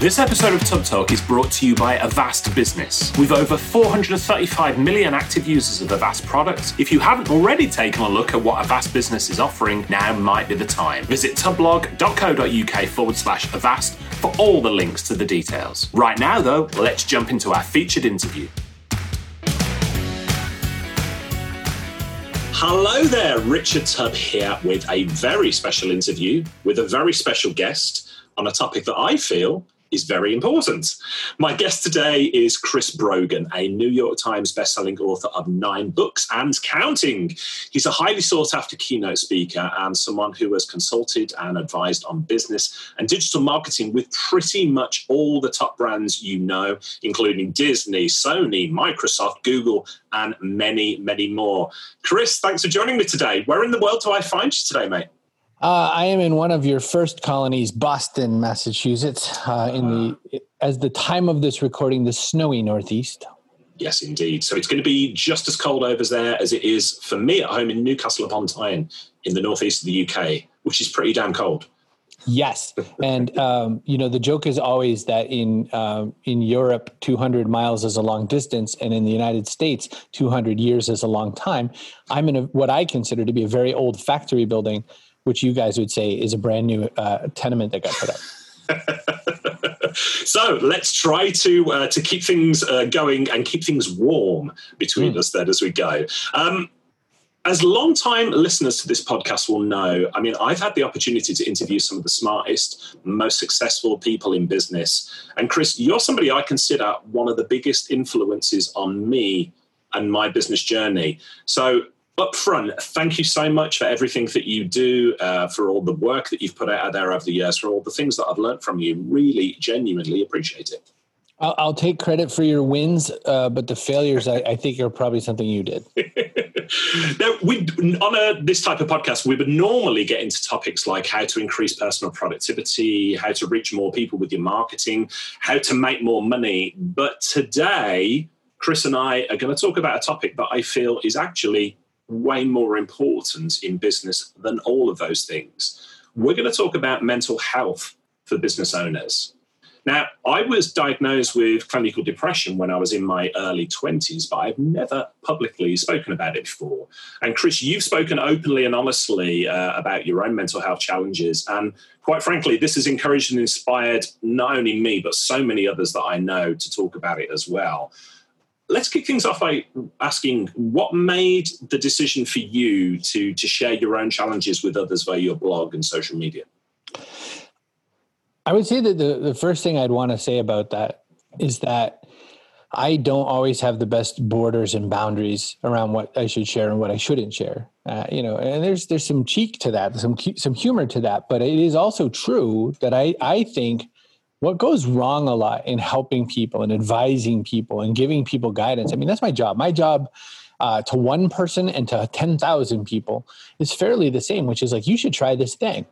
This episode of Tubb Talk is brought to you by Avast Business. With over 435 million active users of Avast products, if you haven't already taken a look at what Avast Business is offering, now might be the time. Visit tubblog.co.uk forward slash Avast for all the links to the details. Right now, though, let's jump into our featured interview. Hello there, Richard Tubb here with a very special interview with a very special guest on a topic that I feel is very important. My guest today is Chris Brogan, a New York Times bestselling author of nine books and counting. He's a highly sought after keynote speaker and someone who has consulted and advised on business and digital marketing with pretty much all the top brands you know, including Disney, Sony, Microsoft, Google, and many, many more. Chris, thanks for joining me today. Where in the world do I find you today, mate? Uh, I am in one of your first colonies, Boston, Massachusetts, uh, in the as the time of this recording, the snowy Northeast. Yes, indeed. So it's going to be just as cold over there as it is for me at home in Newcastle upon Tyne, in the northeast of the UK, which is pretty damn cold. Yes, and um, you know the joke is always that in um, in Europe, 200 miles is a long distance, and in the United States, 200 years is a long time. I'm in a, what I consider to be a very old factory building which you guys would say is a brand new uh, tenement that got put up. so let's try to uh, to keep things uh, going and keep things warm between mm. us then as we go. Um, as long-time listeners to this podcast will know, I mean, I've had the opportunity to interview some of the smartest, most successful people in business. And Chris, you're somebody I consider one of the biggest influences on me and my business journey. So up front, thank you so much for everything that you do, uh, for all the work that you've put out there over the years, for all the things that I've learned from you. Really, genuinely appreciate it. I'll, I'll take credit for your wins, uh, but the failures, I, I, think, are probably something you did. now, we on a, this type of podcast, we would normally get into topics like how to increase personal productivity, how to reach more people with your marketing, how to make more money. But today, Chris and I are going to talk about a topic that I feel is actually way more important in business than all of those things. We're going to talk about mental health for business owners. Now, I was diagnosed with clinical depression when I was in my early 20s, but I've never publicly spoken about it before. And Chris, you've spoken openly and honestly uh, about your own mental health challenges. And quite frankly, this has encouraged and inspired not only me, but so many others that I know to talk about it as well let's kick things off by asking what made the decision for you to to share your own challenges with others via your blog and social media? I would say that the, the first thing i'd want to say about that is that i don't always have the best borders and boundaries around what i should share and what i shouldn't share. Uh, you know and there's there's some cheek to that some some humor to that but it is also true that i i think what goes wrong a lot in helping people and advising people and giving people guidance i mean that's my job. My job uh, to one person and to 10,000 people is fairly the same which is like you should try this thing.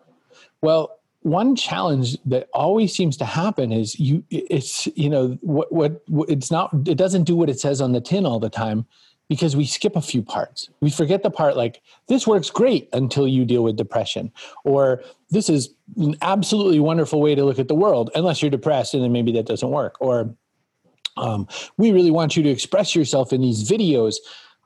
Well one challenge that always seems to happen is you it's you know what what it's not it doesn't do what it says on the tin all the time because we skip a few parts. We forget the part like this works great until you deal with depression, or this is an absolutely wonderful way to look at the world, unless you're depressed and then maybe that doesn't work. Or um, we really want you to express yourself in these videos.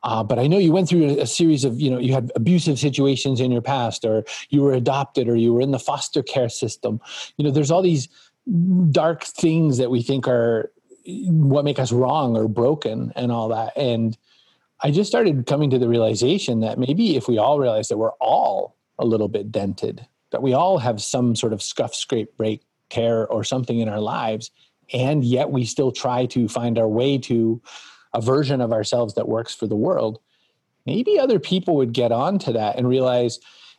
Uh, but I know you went through a, series of, you know, you had abusive situations in your past, or you were adopted, or you were in the foster care system. You know, there's all these dark things that we think are what make us wrong or broken and all that. And I just started coming to the realization that maybe if we all realize that we're all a little bit dented, that we all have some sort of scuff, scrape, break, tear, or something in our lives, and yet we still try to find our way to a version of ourselves that works for the world, maybe other people would get on to that and realize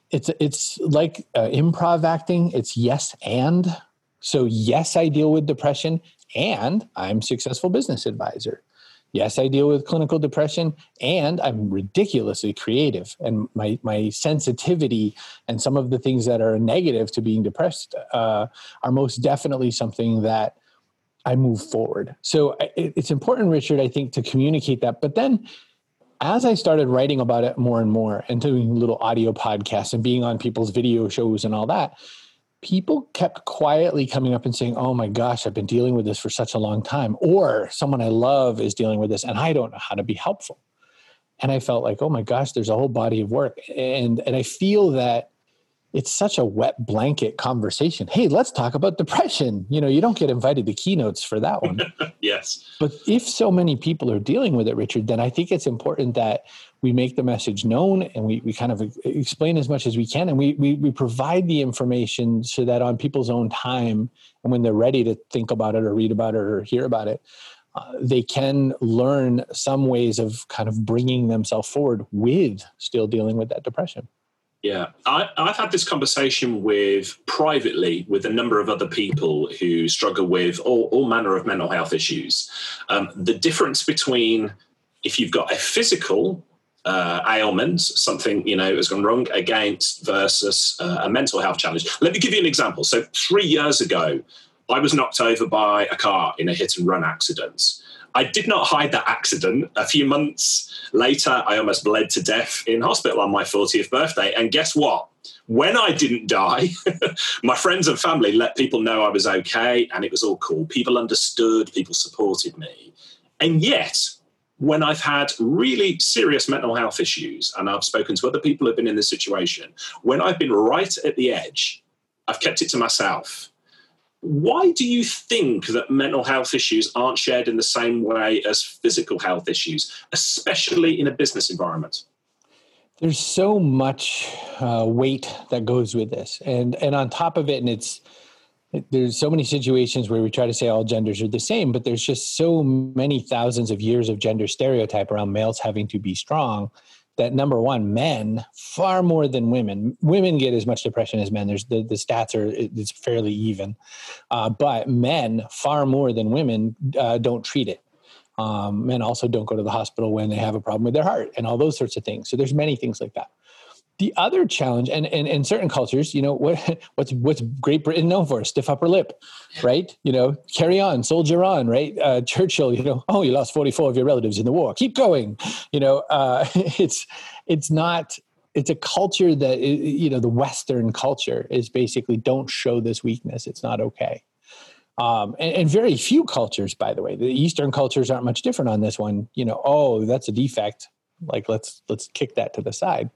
it's it's like uh, improv acting. It's yes and. So yes, I deal with depression, and I'm successful business advisor yes i deal with clinical depression and i'm ridiculously creative and my my sensitivity and some of the things that are negative to being depressed uh, are most definitely something that i move forward. So it's important richard i think to communicate that but then as i started writing about it more and more and doing little audio podcasts and being on people's video shows and all that people kept quietly coming up and saying, Oh my gosh, I've been dealing with this for such a long time. Or someone I love is dealing with this and I don't know how to be helpful. And I felt like, oh my gosh, there's a whole body of work. And and I feel that it's such a wet blanket conversation. Hey, let's talk about depression. You know, you don't get invited to keynotes for that one. yes. But if so many people are dealing with it, Richard, then I think it's important that we make the message known and we, we kind of explain as much as we can and we, we, we provide the information so that on people's own time and when they're ready to think about it or read about it or hear about it, uh, they can learn some ways of kind of bringing themselves forward with still dealing with that depression. Yeah, I, have had this conversation with privately with a number of other people who struggle with all, all manner of mental health issues. Um, the difference between if you've got a physical uh, ailment, something you know has gone wrong, against versus uh, a mental health challenge. Let me give you an example. So three years ago, I was knocked over by a car in a hit and run accident. I did not hide that accident. A few months later, I almost bled to death in hospital on my 40th birthday. And guess what? When I didn't die, my friends and family let people know I was okay and it was all cool. People understood, people supported me. And yet, when I've had really serious mental health issues, and I've spoken to other people who've been in this situation, when I've been right at the edge, I've kept it to myself why do you think that mental health issues aren't shared in the same way as physical health issues, especially in a business environment? There's so much uh, weight that goes with this, and and on top of it, and it's there's so many situations where we try to say all genders are the same, but there's just so many thousands of years of gender stereotype around males having to be strong that number one, men far more than women. Women get as much depression as men. There's the, the stats are it's fairly even, uh, but men far more than women uh, don't treat it. Um, men also don't go to the hospital when they have a problem with their heart and all those sorts of things. So there's many things like that. The other challenge, and, and in certain cultures, you know, what what's what's Great Britain known for? Stiff upper lip, right? You know, carry on, soldier on, right? Uh, Churchill, you know, oh, you lost forty four of your relatives in the war, keep going. You know, uh, it's it's not it's a culture that you know the western culture is basically don't show this weakness it's not okay um, and, and, very few cultures by the way the eastern cultures aren't much different on this one you know oh that's a defect like let's let's kick that to the side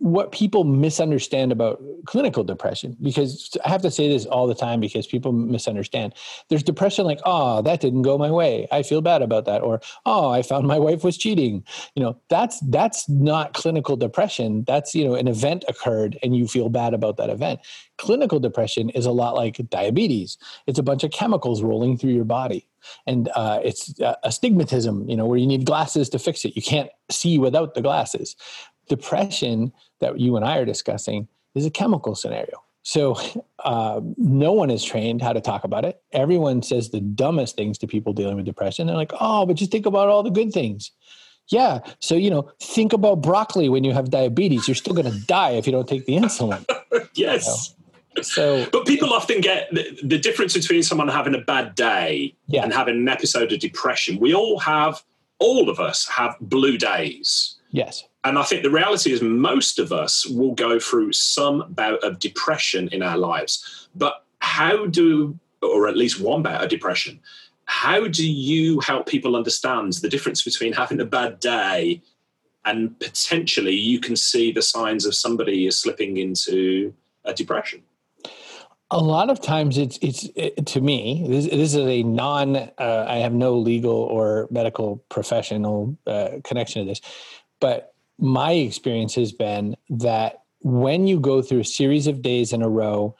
what people misunderstand about clinical depression because i have to say this all the time because people misunderstand. There's depression like oh that didn't go my way. I feel bad about that or oh i found my wife was cheating. You know that's that's not clinical depression. That's you know an event occurred and you feel bad about that event. Clinical depression is a lot like diabetes. It's a bunch of chemicals rolling through your body. And uh, it's astigmatism you know where you need glasses to fix it. You can't see without the glasses depression that you and I are discussing is a chemical scenario. So uh, no one is trained how to talk about it. Everyone says the dumbest things to people dealing with depression. They're like, "Oh, but just think about all the good things." Yeah. So you know, think about broccoli when you have diabetes. You're still going to die if you don't take the insulin. yes. You know? So, but people often get the, the, difference between someone having a bad day yeah. and having an episode of depression. We all have, all of us have blue days. Yes. And I think the reality is most of us will go through some bout of depression in our lives. But how do, or at least one bout of depression, how do you help people understand the difference between having a bad day and potentially you can see the signs of somebody is slipping into a depression? A lot of times, it's it's it, to me. This, this, is a non. Uh, I have no legal or medical professional uh, connection to this, but my experience has been that when you go through a series of days in a row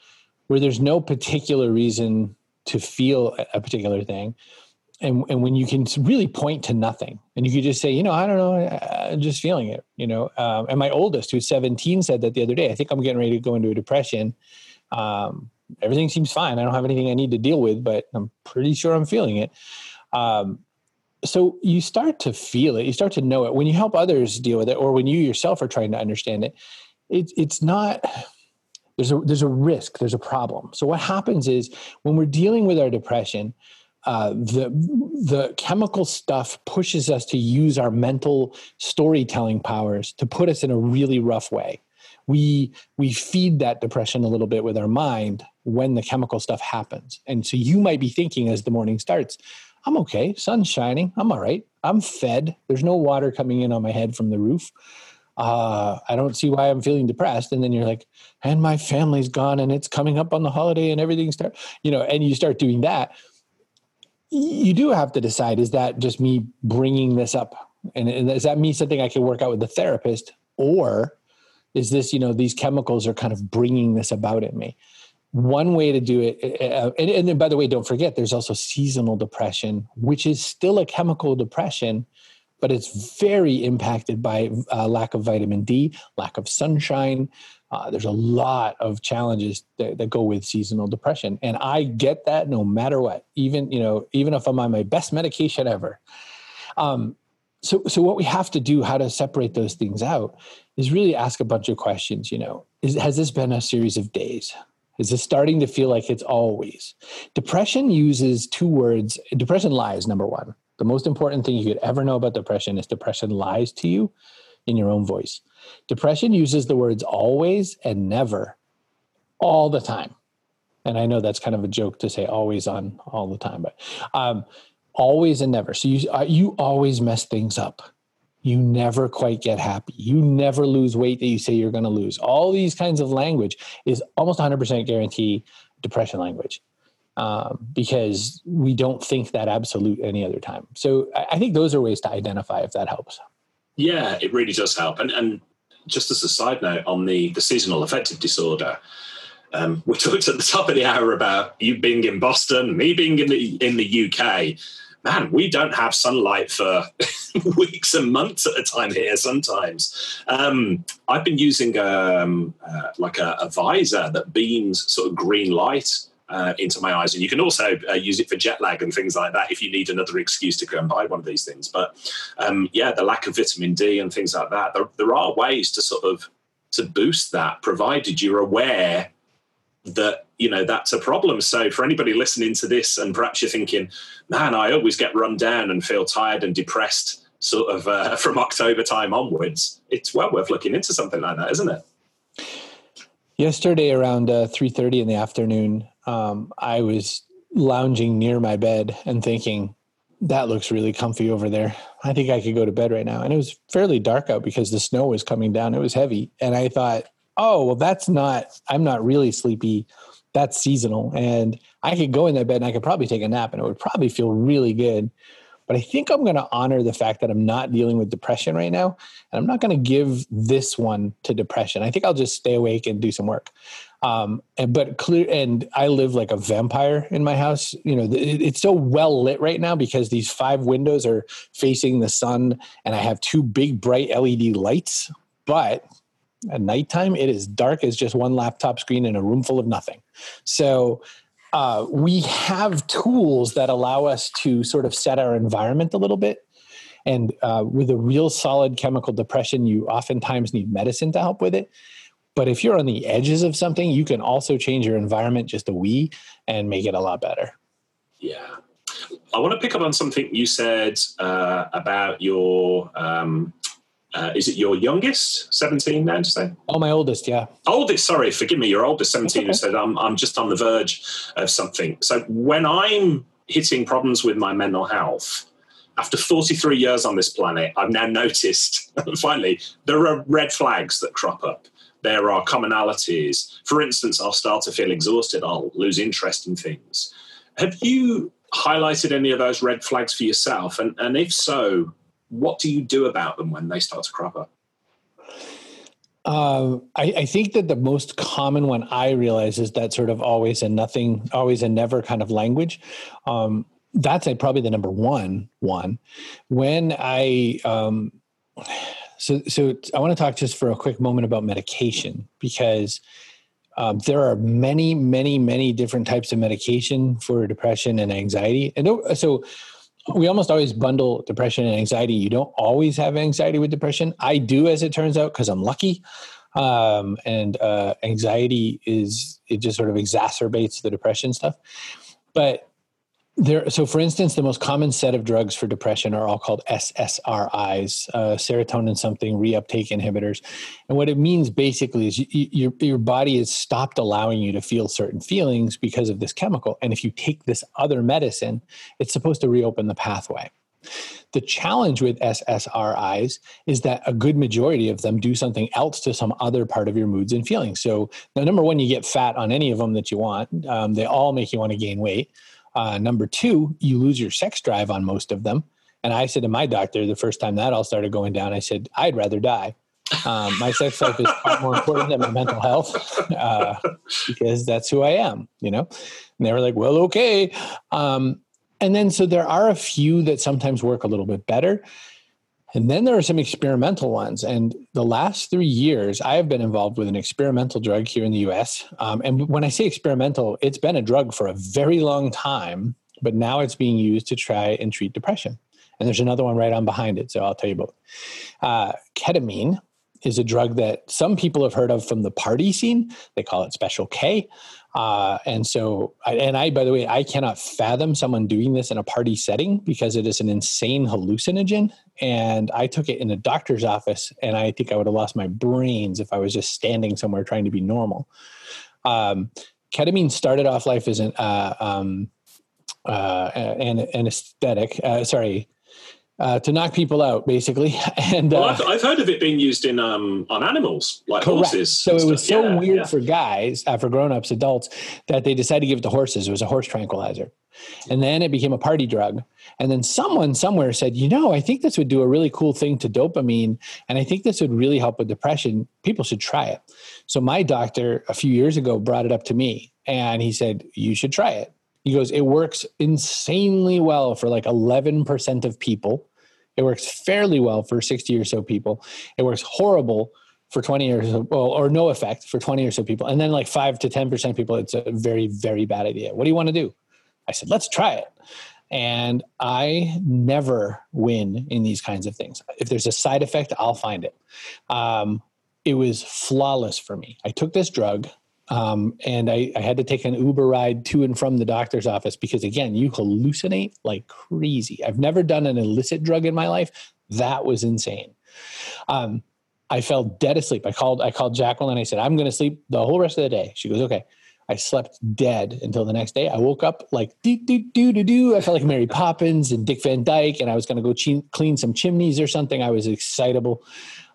where there's no particular reason to feel a particular thing, and, and when you can really point to nothing and you could just say, you know, I don't know, I'm just feeling it, you know. Um, and my oldest, who's 17, said that the other day, I think I'm getting ready to go into a depression. Um, everything seems fine. I don't have anything I need to deal with, but I'm pretty sure I'm feeling it. Um, so you start to feel it you start to know it. When you help others deal with it or when you yourself are trying to understand it, it it's not there's a there's a risk there's a problem. So what happens is when we're dealing with our depression uh, the the chemical stuff pushes us to use our mental storytelling powers to put us in a really rough way. We we feed that depression a little bit with our mind when the chemical stuff happens. And so you might be thinking as the morning starts i'm okay. Sun's shining. I'm all right. I'm fed. There's no water coming in on my head from the roof. Uh, i don't see why i'm feeling depressed. And then you're like and my family's gone and it's coming up on the holiday and everything start you know and you start doing that. You do have to decide is that just me bringing this up? And, and is that me something i can work out with the therapist? Or is this you know these chemicals are kind of bringing this about in me one way to do it uh, and, and by the way don't forget there's also seasonal depression which is still a chemical depression but it's very impacted by uh, lack of vitamin d lack of sunshine uh, there's a lot of challenges that, that, go with seasonal depression, and I get that no matter what. Even you know, even if I'm on my best medication ever. Um, so, so what we have to do, how to separate those things out, is really ask a bunch of questions. You know, is, has this been a series of days? Is this starting to feel like it's always? Depression uses two words. Depression lies. Number one, the most important thing you could ever know about depression is depression lies to you in your own voice. Depression uses the words always and never all the time. And I know that's kind of a joke to say always on all the time, but um, always and never. So you, uh, you always mess things up. You never quite get happy. You never lose weight that you say you're going to lose. All these kinds of language is almost 100% guarantee depression language um, because we don't think that absolute any other time. So I, think those are ways to identify if that helps. Yeah, it really does help. And, and just as a side note on the, the seasonal affective disorder, um, we talked at the top of the hour about you being in Boston, me being in the in the UK. Man, we don't have sunlight for weeks and months at a time here. Sometimes um, I've been using um, uh, like a, a visor that beams sort of green light uh, into my eyes. And you can also uh, use it for jet lag and things like that if you need another excuse to go and buy one of these things. But um, yeah, the lack of vitamin D and things like that, there, there are ways to sort of to boost that, provided you're aware that you know that's a problem so for anybody listening to this and perhaps you're thinking man i always get run down and feel tired and depressed sort of uh, from october time onwards it's well worth looking into something like that isn't it yesterday around uh, 3.30 in the afternoon um, I was lounging near my bed and thinking, that looks really comfy over there. I think I could go to bed right now. And it was fairly dark out because the snow was coming down. It was heavy. And I thought, oh, well, that's not, I'm not really sleepy. That's seasonal. And I could go in that bed and I could probably take a nap and it would probably feel really good. But I think I'm going to honor the fact that I'm not dealing with depression right now. And I'm not going to give this one to depression. I think I'll just stay awake and do some work. Um, and but clear, and I live like a vampire in my house. You know, it, it's so well lit right now because these five windows are facing the sun, and I have two big bright LED lights. But at nighttime, it is dark as just one laptop screen in a room full of nothing. So uh, we have tools that allow us to sort of set our environment a little bit. And uh, with a real solid chemical depression, you oftentimes need medicine to help with it. But if you're on the edges of something, you can also change your environment just a wee and make it a lot better. Yeah. I want to pick up on something you said uh, about your. Um, uh, is it your youngest? 17 now, to say? Oh, my oldest, yeah. Oldest, sorry, forgive me, your oldest, 17, okay. said, I'm, I'm just on the verge of something. So when I'm hitting problems with my mental health, after 43 years on this planet, I've now noticed, finally, there are red flags that crop up there are commonalities. For instance, I'll start to feel exhausted, I'll lose interest in things. Have you highlighted any of those red flags for yourself? And, and if so, what do you do about them when they start to crop up? Uh, I, I, think that the most common one I realize is that sort of always and nothing, always and never kind of language. Um, that's a, probably the number one one. When I um, so, so I want to talk just for a quick moment about medication because um, there are many, many, many different types of medication for depression and anxiety. And so we almost always bundle depression and anxiety. You don't always have anxiety with depression. I do, as it turns out, because I'm lucky. Um, and uh, anxiety is it just sort of exacerbates the depression stuff. But there, so for instance, the most common set of drugs for depression are all called SSRIs, uh, serotonin something reuptake inhibitors, and what it means basically is you, your your body has stopped allowing you to feel certain feelings because of this chemical, and if you take this other medicine, it's supposed to reopen the pathway. The challenge with SSRIs is that a good majority of them do something else to some other part of your moods and feelings. So, number one, you get fat on any of them that you want. Um, they all make you want to gain weight. Uh, number two, you lose your sex drive on most of them. And I said to my doctor the first time that all started going down, I said, I'd rather die. Um, my sex life is far more important than my mental health uh, because that's who I am, you know? And they were like, well, okay. Um, and then so there are a few that sometimes work a little bit better. And then there are some experimental ones. And the last three years, I have been involved with an experimental drug here in the US. Um, and when I say experimental, it's been a drug for a very long time, but now it's being used to try and treat depression. And there's another one right on behind it. So I'll tell you both. Uh, ketamine is a drug that some people have heard of from the party scene. They call it Special K. Uh, and so, and I, by the way, I cannot fathom someone doing this in a party setting because it is an insane hallucinogen. And I took it in a doctor's office, and I think I would have lost my brains if I was just standing somewhere trying to be normal. Um, ketamine started off life as an uh, um, uh, an anesthetic. Uh, sorry, uh, to knock people out, basically. And well, uh, I've, I've, heard of it being used in um, on animals like correct. horses. So it was so yeah, weird yeah. for guys, uh, for grown-ups, adults, that they decided to give it to horses. It was a horse tranquilizer, and then it became a party drug. And then someone somewhere said, you know, I think this would do a really cool thing to dopamine, and I think this would really help with depression. People should try it. So my doctor a few years ago brought it up to me, and he said, you should try it. He goes, it works insanely well for like 11% of people it works fairly well for 60 or so people. It works horrible for 20 or so, or no effect for 20 or so people. And then like five to 10% people, it's a very, very bad idea. What do you want to do? I said, let's try it. And I never win in these kinds of things. If there's a side effect, I'll find it. Um, it was flawless for me. I took this drug. Um, and I, I, had to take an Uber ride to and from the doctor's office because, again, you hallucinate like crazy. I've never done an illicit drug in my life. That was insane. Um, I fell dead asleep. I called. I called Jacqueline. And I said, "I'm going to sleep the whole rest of the day." She goes, "Okay." I slept dead until the next day. I woke up like do do do do do. I felt like Mary Poppins and Dick Van Dyke, and I was going to go clean some chimneys or something. I was excitable,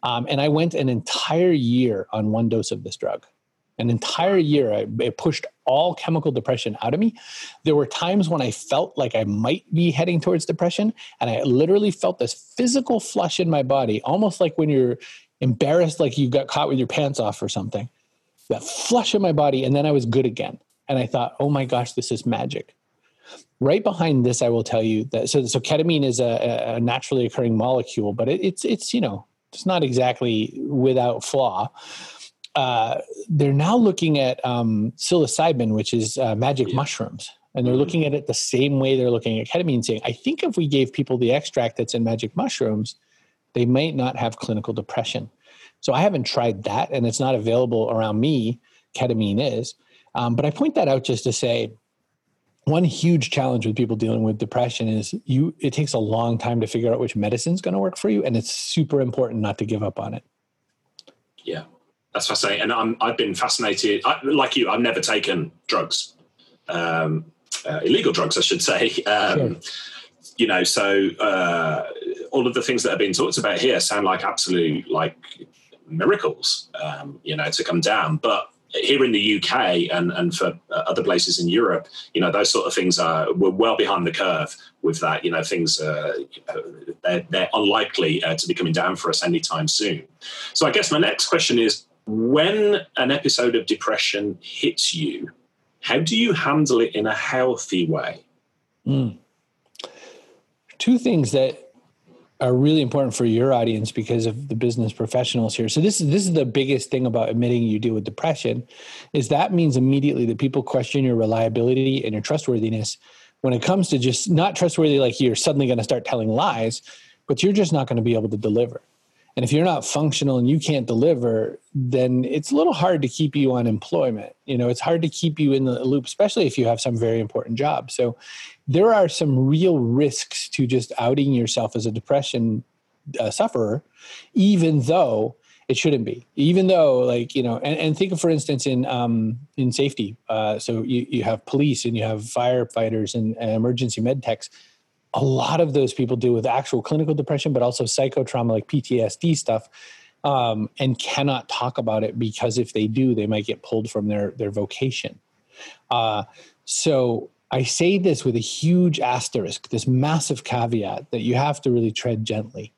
um, and I went an entire year on one dose of this drug an entire year I, it pushed all chemical depression out of me. There were times when i felt like i might be heading towards depression and i literally felt this physical flush in my body almost like when you're embarrassed like you got caught with your pants off or something. That flush in my body and then i was good again. And i thought oh my gosh this is magic. Right behind this i will tell you that so, so ketamine is a, a naturally occurring molecule but it, it's it's you know it's not exactly without flaw uh, they're now looking at um, psilocybin, which is uh, magic yeah. mushrooms. And they're mm-hmm. looking at it the same way they're looking at ketamine, saying, I think if we gave people the extract that's in magic mushrooms, they might not have clinical depression. So I haven't tried that, and it's not available around me. Ketamine is. Um, but I point that out just to say one huge challenge with people dealing with depression is you it takes a long time to figure out which medicine is going to work for you and it's super important not to give up on it yeah that's fascinating. And I'm, I've been fascinated, I, like you, I've never taken drugs, um, uh, illegal drugs, I should say. Um, sure. You know, so uh, all of the things that are being talked about here sound like absolute like miracles, um, you know, to come down. But here in the UK and, and for uh, other places in Europe, you know, those sort of things are we're well behind the curve with that. You know, things uh, they're, they're unlikely uh, to be coming down for us anytime soon. So I guess my next question is, when an episode of depression hits you, how do you handle it in a healthy way? Mm. Two things that are really important for your audience because of the business professionals here. So this is this is the biggest thing about admitting you deal with depression is that means immediately that people question your reliability and your trustworthiness when it comes to just not trustworthy like you're suddenly going to start telling lies, but you're just not going to be able to deliver. And if you're not functional and you can't deliver, then it's a little hard to keep you on employment. You know, it's hard to keep you in the loop, especially if you have some very important job. So there are some real risks to just outing yourself as a depression uh, sufferer, even though it shouldn't be even though like you know and, and think of for instance in um in safety uh so you, you have police and you have firefighters and, and emergency med techs a lot of those people deal with actual clinical depression but also psychotrauma like ptsd stuff um, and cannot talk about it because if they do they might get pulled from their their vocation uh, so i say this with a huge asterisk this massive caveat that you have to really tread gently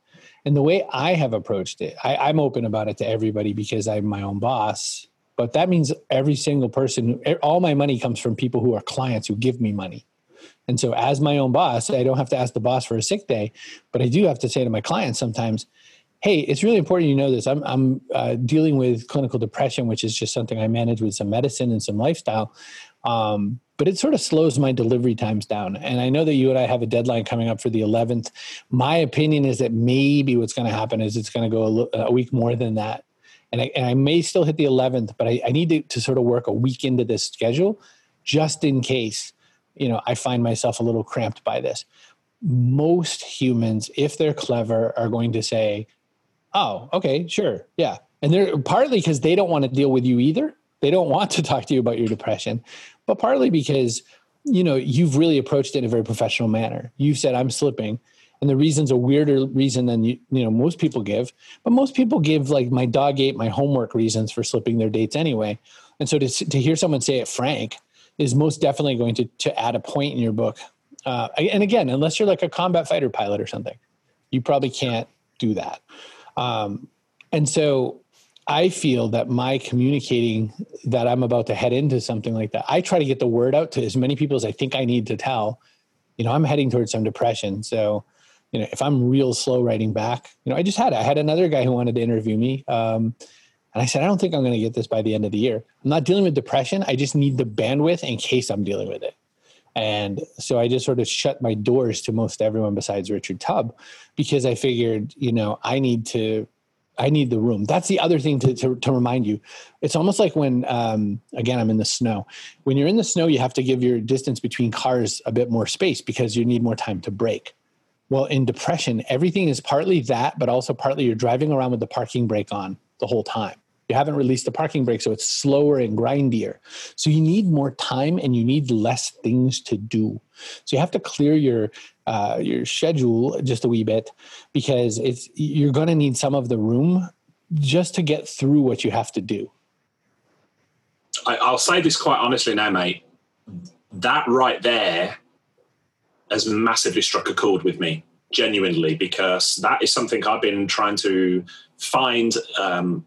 and the way I have approached it, I, I'm open about it to everybody because I'm my own boss. But that means every single person, all my money comes from people who are clients who give me money. And so, as my own boss, I don't have to ask the boss for a sick day, but I do have to say to my clients sometimes, hey, it's really important you know this. I'm, I'm uh, dealing with clinical depression, which is just something I manage with some medicine and some lifestyle. Um, but it sort of slows my delivery times down. And I know that you and I have a deadline coming up for the 11th. My opinion is that maybe what's going to happen is it's going to go a, a, week more than that. And I, and I may still hit the 11th, but I, I need to, to sort of work a week into this schedule just in case, you know, I find myself a little cramped by this. Most humans, if they're clever, are going to say, oh, okay, sure, yeah. And they're partly because they don't want to deal with you either. They don't want to talk to you about your depression, but partly because you know you've really approached it in a very professional manner. You've said I'm slipping, and the reason's a weirder reason than you, you know most people give. But most people give like my dog ate my homework reasons for slipping their dates anyway. And so to to hear someone say it frank is most definitely going to to add a point in your book. Uh, and again, unless you're like a combat fighter pilot or something, you probably can't do that. Um, and so I feel that my communicating that I'm about to head into something like that, I try to get the word out to as many people as I think I need to tell. You know, I'm heading towards some depression. So, you know, if I'm real slow writing back, you know, I just had I had another guy who wanted to interview me. Um, and I said, I don't think I'm going to get this by the end of the year. I'm not dealing with depression. I just need the bandwidth in case I'm dealing with it. And so I just sort of shut my doors to most everyone besides Richard Tubb because I figured, you know, I need to I need the room. That's the other thing to, to, to remind you. It's almost like when, um, again, I'm in the snow. When you're in the snow, you have to give your distance between cars a bit more space because you need more time to brake. Well, in depression, everything is partly that, but also partly you're driving around with the parking brake on the whole time. You haven't released the parking brake, so it's slower and grindier. So you need more time and you need less things to do. So you have to clear your uh, your schedule just a wee bit because it's you're going to need some of the room just to get through what you have to do. I, I'll say this quite honestly now, mate. That right there has massively struck a chord with me, genuinely, because that is something I've been trying to find um,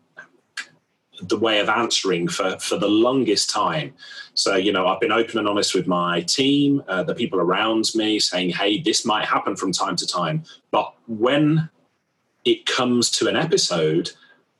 the way of answering for, for the longest time. So, you know, I've been open and honest with my team, uh, the people around me, saying, hey, this might happen from time to time. But when it comes to an episode,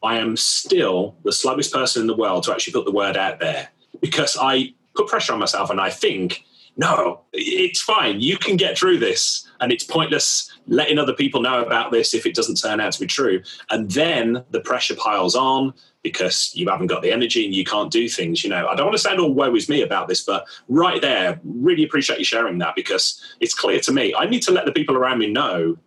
I am still the slowest person in the world to actually put the word out there because I put pressure on myself and I think, no, it's fine. You can get through this. And it's pointless letting other people know about this if it doesn't turn out to be true. And then the pressure piles on because you haven't got the energy and you can't do things. You know, I don't want to sound all woe is me about this, but right there, really appreciate you sharing that because it's clear to me. I need to let the people around me know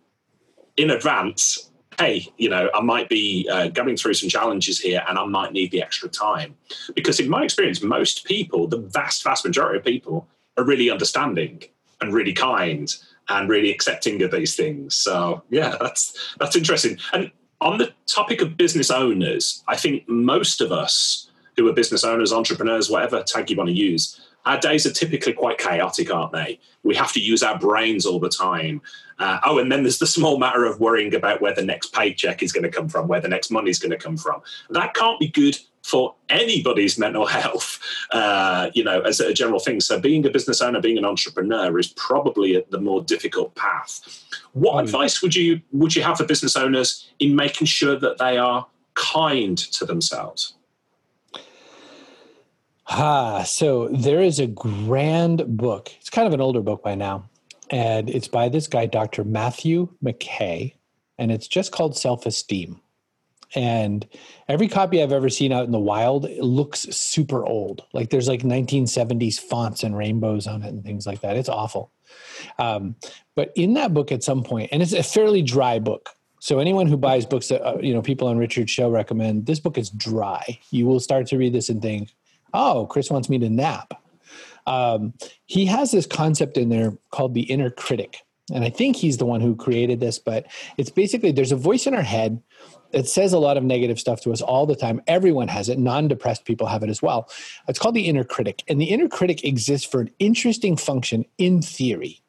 in advance. Hey, you know, I might be uh, going through some challenges here and I might need the extra time. Because in my experience, most people, the vast, vast majority of people, are really understanding and really kind and really accepting of these things. So yeah, that's that's interesting. And on the topic of business owners, I think most of us who are business owners, entrepreneurs, whatever tag you want to use, our days are typically quite chaotic, aren't they? We have to use our brains all the time. Uh, oh, and then there's the small matter of worrying about where the next paycheck is going to come from, where the next money is going to come from. That can't be good for anybody's mental health, uh, you know, as a general thing. So being a business owner, being an entrepreneur is probably the more difficult path. What mm. advice would you would you have for business owners in making sure that they are kind to themselves? Ah, so there is a grand book. It's kind of an older book by now. And it's by this guy, Dr. Matthew McKay, and it's just called Self Esteem. And every copy I've ever seen out in the wild looks super old. Like there's like 1970s fonts and rainbows on it and things like that. It's awful. Um, but in that book, at some point, and it's a fairly dry book. So anyone who buys books that uh, you know people on Richard's show recommend, this book is dry. You will start to read this and think, "Oh, Chris wants me to nap." Um, he has this concept in there called the inner critic, and I think he's the one who created this. But it's basically there's a voice in our head it says a lot of negative stuff to us all the time. Everyone has it. Non depressed people have it as well. It's called the inner critic. And the inner critic exists for an interesting function in theory.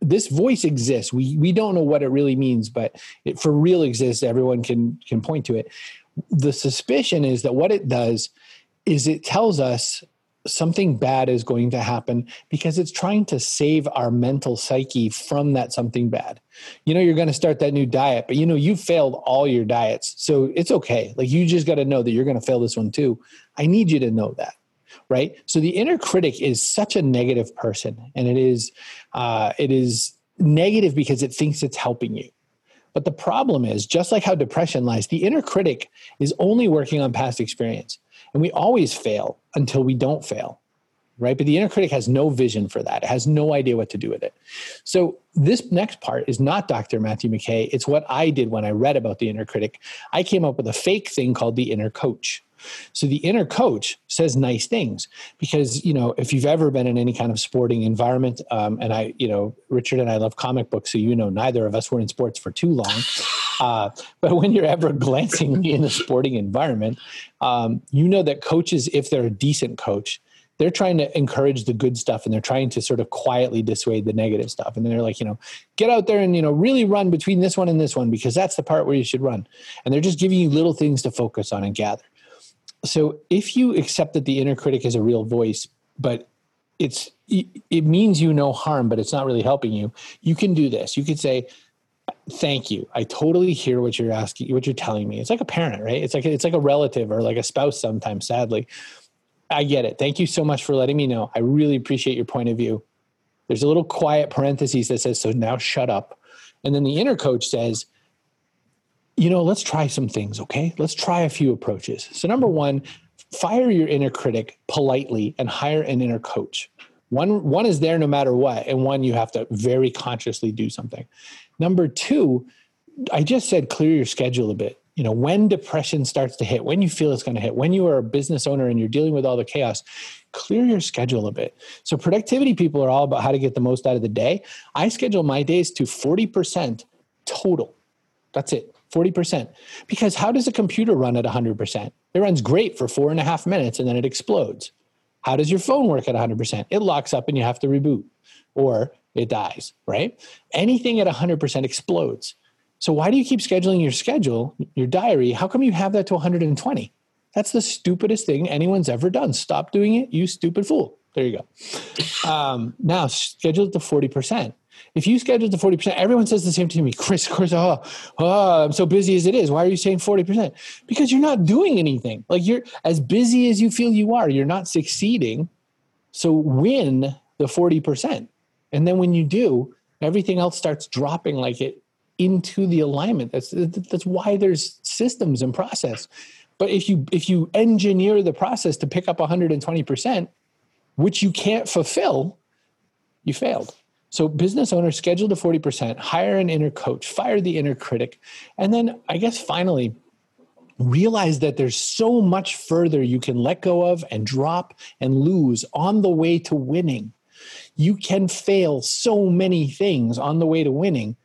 This voice exists. We, we don't know what it really means, but it for real exists. Everyone can, can point to it. The suspicion is that what it does is it tells us something bad is going to happen because it's trying to save our mental psyche from that something bad. You know, you're going to start that new diet, but you know, you failed all your diets. So it's okay. Like you just got to know that you're going to fail this one too. I need you to know that. Right. So the inner critic is such a negative person and it is, uh, it is negative because it thinks it's helping you. But the problem is, just like how depression lies, the inner critic is only working on past experience. And we always fail until we don't fail, right? But the inner critic has no vision for that. It has no idea what to do with it. So this next part is not Dr. Matthew McKay. It's what I did when I read about the inner critic. I came up with a fake thing called the inner coach. So the inner coach says nice things because you know if you've ever been in any kind of sporting environment, um, and I, you know, Richard and I love comic books, so you know neither of us were in sports for too long. Uh, but when you're ever glancing in a sporting environment, um, you know that coaches, if they're a decent coach, they're trying to encourage the good stuff and they're trying to sort of quietly dissuade the negative stuff. And they're like, you know, get out there and, you know, really run between this one and this one because that's the part where you should run. And they're just giving you little things to focus on and gather. So if you accept that the inner critic is a real voice, but it's it means you no harm, but it's not really helping you, you can do this. You could say, thank you. I totally hear what you're asking what you're telling me. It's like a parent right? It's like it's like a relative or like a spouse sometimes sadly. I get it. Thank you so much for letting me know. I really appreciate your point of view. There's a little quiet parenthesis that says so now shut up. And then the inner coach says you know let's try some things okay let's try a few approaches so number one fire your inner critic politely and hire an inner coach one one is there no matter what and one you have to very consciously do something Number two, I just said clear your schedule a bit. You know, when depression starts to hit, when you feel it's going to hit, when you are a business owner and you're dealing with all the chaos, clear your schedule a bit. So, productivity people are all about how to get the most out of the day. I schedule my days to 40% total. That's it, 40%. Because how does a computer run at 100%? It runs great for four and a half minutes and then it explodes. How does your phone work at 100%? It locks up and you have to reboot. Or it dies, right? Anything at 100% explodes. So why do you keep scheduling your schedule, your diary? How come you have that to 120? That's the stupidest thing anyone's ever done. Stop doing it, you stupid fool. There you go. Um, now schedule it to 40%. If you schedule the 40%, everyone says the same to me, Chris, Chris, oh, oh, I'm so busy as it is. Why are you saying 40%? Because you're not doing anything. Like you're as busy as you feel you are, you're not succeeding. So win the 40%. And then when you do, everything else starts dropping like it into the alignment. That's that's why there's systems and process. But if you if you engineer the process to pick up 120%, which you can't fulfill, you failed. So business owners schedule to 40%, hire an inner coach, fire the inner critic, and then I guess finally realize that there's so much further you can let go of and drop and lose on the way to winning you can fail so many things on the way to winning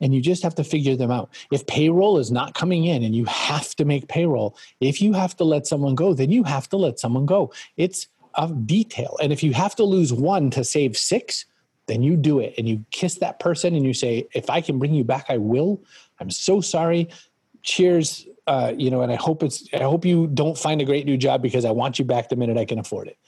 and you just have to figure them out. If payroll is not coming in and you have to make payroll, if you have to let someone go, then you have to let someone go. It's a detail. And if you have to lose one to save six, then you do it and you kiss that person and you say, if I can bring you back, I will. I'm so sorry. Cheers. Uh, you know, and I hope it's, I hope you don't find a great new job because I want you back the minute I can afford it.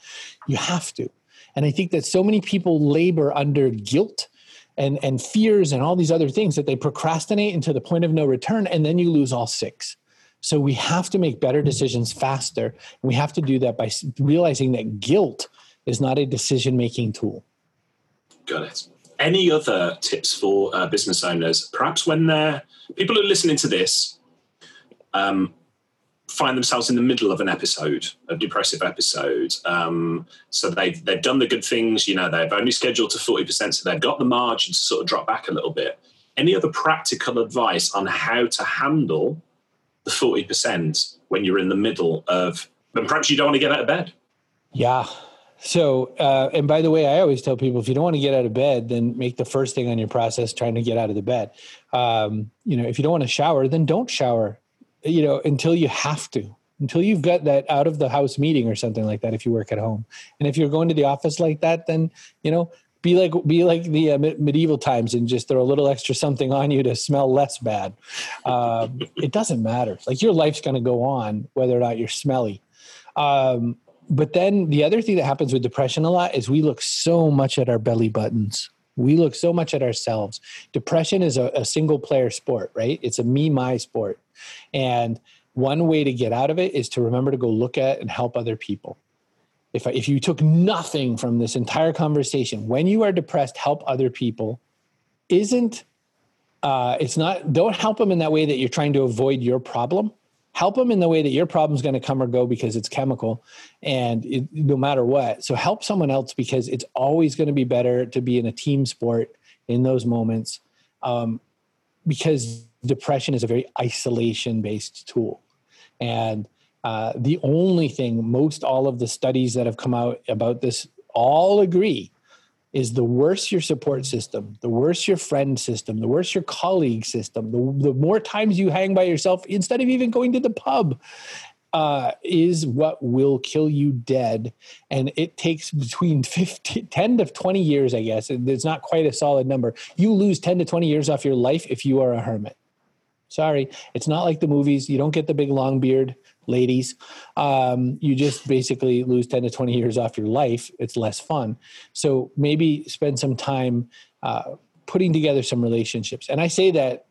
You have to. And I think that so many people labor under guilt and, and fears and all these other things that they procrastinate into the point of no return, and then you lose all six. So we have to make better decisions faster. We have to do that by realizing that guilt is not a decision making tool. Got it. Any other tips for uh, business owners? Perhaps when they're people who are listening to this, um, find themselves in the middle of an episode, a depressive episode. Um, so they've they've done the good things, you know, they've only scheduled to forty percent, so they've got the margin to sort of drop back a little bit. Any other practical advice on how to handle the forty percent when you're in the middle of, and perhaps you don't want to get out of bed? Yeah. So, uh, and by the way, I always tell people if you don't want to get out of bed, then make the first thing on your process trying to get out of the bed. Um, you know, if you don't want to shower, then don't shower you know, until you have to, until you've got that out of the house meeting or something like that. If you work at home, and if you're going to the office like that, then you know, be like be like the uh, medieval times and just throw a little extra something on you to smell less bad. Um, it doesn't matter. Like your life's going to go on whether or not you're smelly. Um, but then the other thing that happens with depression a lot is we look so much at our belly buttons. We look so much at ourselves. Depression is a, a single player sport, right? It's a me my sport. And one way to get out of it is to remember to go look at and help other people. If, if you took nothing from this entire conversation, when you are depressed, help other people isn't, uh, it's not, don't help them in that way that you're trying to avoid your problem. Help them in the way that your problem's going to come or go because it's chemical and it, no matter what. So help someone else because it's always going to be better to be in a team sport in those moments. Um, because depression is a very isolation based tool. And uh, the only thing most all of the studies that have come out about this all agree is the worse your support system, the worse your friend system, the worse your colleague system, the, the more times you hang by yourself instead of even going to the pub, uh, is what will kill you dead. And it takes between 50, 10 to 20 years, I guess. It's not quite a solid number. You lose 10 to 20 years off your life if you are a hermit. Sorry, it's not like the movies. You don't get the big long beard ladies. Um, you just basically lose 10 to 20 years off your life. It's less fun. So maybe spend some time uh, putting together some relationships. And I say that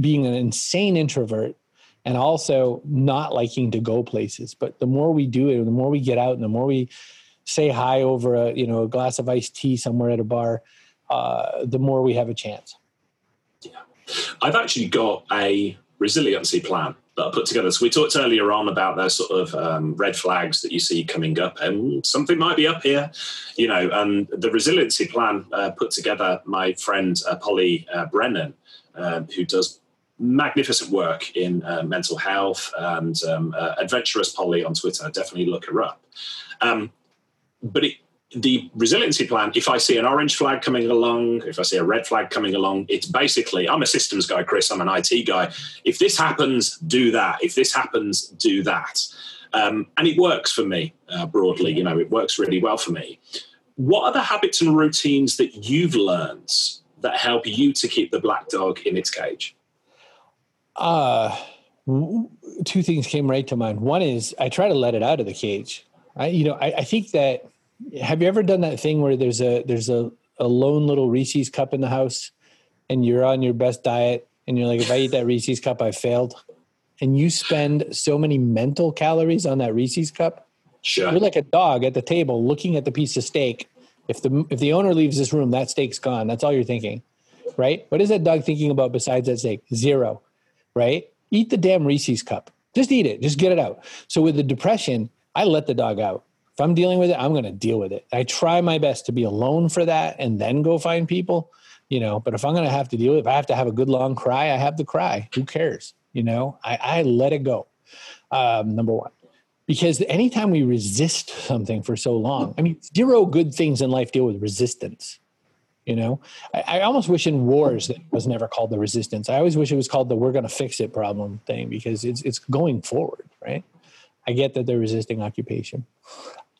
being an insane introvert and also not liking to go places. But the more we do it, the more we get out and the more we say hi over a, you know, a glass of iced tea somewhere at a bar, uh, the more we have a chance. I've actually got a resiliency plan that I put together. So we talked earlier on about those sort of um, red flags that you see coming up, and something might be up here, you know. And the resiliency plan uh, put together my friend uh, Polly uh, Brennan, um, who does magnificent work in uh, mental health and um, uh, adventurous Polly on Twitter. Definitely look her up. Um, but it, the resiliency plan, if I see an orange flag coming along, if I see a red flag coming along, it's basically I'm a systems guy, Chris, I'm an IT guy. If this happens, do that. If this happens, do that. Um, and it works for me uh, broadly, you know, it works really well for me. What are the habits and routines that you've learned that help you to keep the black dog in its cage? Uh, two things came right to mind. One is I try to let it out of the cage. I, you know, I, I think that have you ever done that thing where there's a there's a, a lone little Reese's cup in the house and you're on your best diet and you're like, if I eat that Reese's cup, I failed. And you spend so many mental calories on that Reese's cup. Sure. You're like a dog at the table looking at the piece of steak. If the if the owner leaves this room, that steak's gone. That's all you're thinking. Right? What is that dog thinking about besides that steak? Zero. Right? Eat the damn Reese's cup. Just eat it. Just get it out. So with the depression, I let the dog out if I'm dealing with it, I'm going to deal with it. I try my best to be alone for that and then go find people, you know. But if I'm going to have to deal with it, if I have to have a good long cry, I have the cry. Who cares? You know, I, I let it go. Um, number one, because anytime we resist something for so long, I mean, zero good things in life deal with resistance. You know, I, I almost wish in wars that was never called the resistance. I always wish it was called the "we're going to fix it" problem thing because it's it's going forward, right? I get that they're resisting occupation.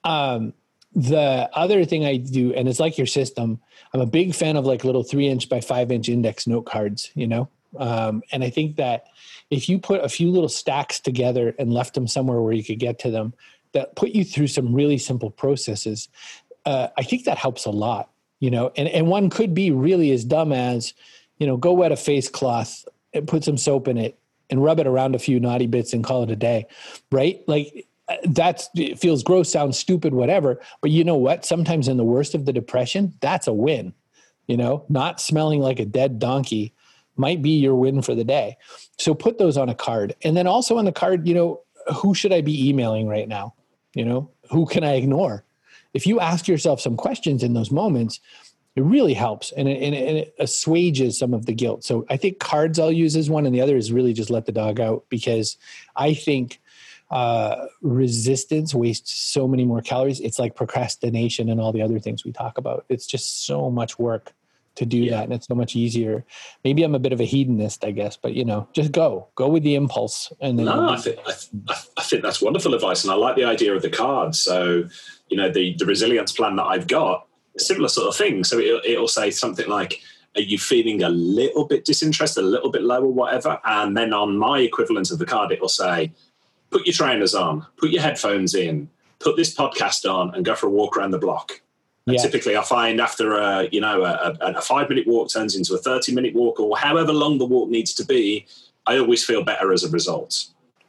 Um, the other thing I do, and it's like your system, I'm a big fan of like little three inch by five inch index note cards, you know? Um, and I think that if you put a few little stacks together and left them somewhere where you could get to them, that put you through some really simple processes, uh, I think that helps a lot, you know? And, and one could be really as dumb as, you know, go wet a face cloth and put some soap in it and rub it around a few naughty bits and call it a day, right? Like that feels gross, sounds stupid, whatever. But you know what? Sometimes in the worst of the depression, that's a win. You know, not smelling like a dead donkey might be your win for the day. So put those on a card. And then also on the card, you know, who should I be emailing right now? You know, who can I ignore? If you ask yourself some questions in those moments, it really helps and it, and, it, assuages some of the guilt. So I think cards I'll use as one, and the other is really just let the dog out because I think uh, resistance wastes so many more calories. It's like procrastination and all the other things we talk about. It's just so much work to do yeah. that, and it's so much easier. Maybe I'm a bit of a hedonist, I guess, but you know, just go, go with the impulse. And then no, I think I, I think that's wonderful advice, and I like the idea of the card. So you know, the the resilience plan that I've got similar sort of thing. So it'll, it'll say something like, are you feeling a little bit disinterested, a little bit low or whatever? And then on my equivalent of the card, it will say, put your trainers on, put your headphones in, put this podcast on and go for a walk around the block. And typically I find after a, you know, a, a five minute walk turns into a 30 minute walk or however long the walk needs to be, I always feel better as a result.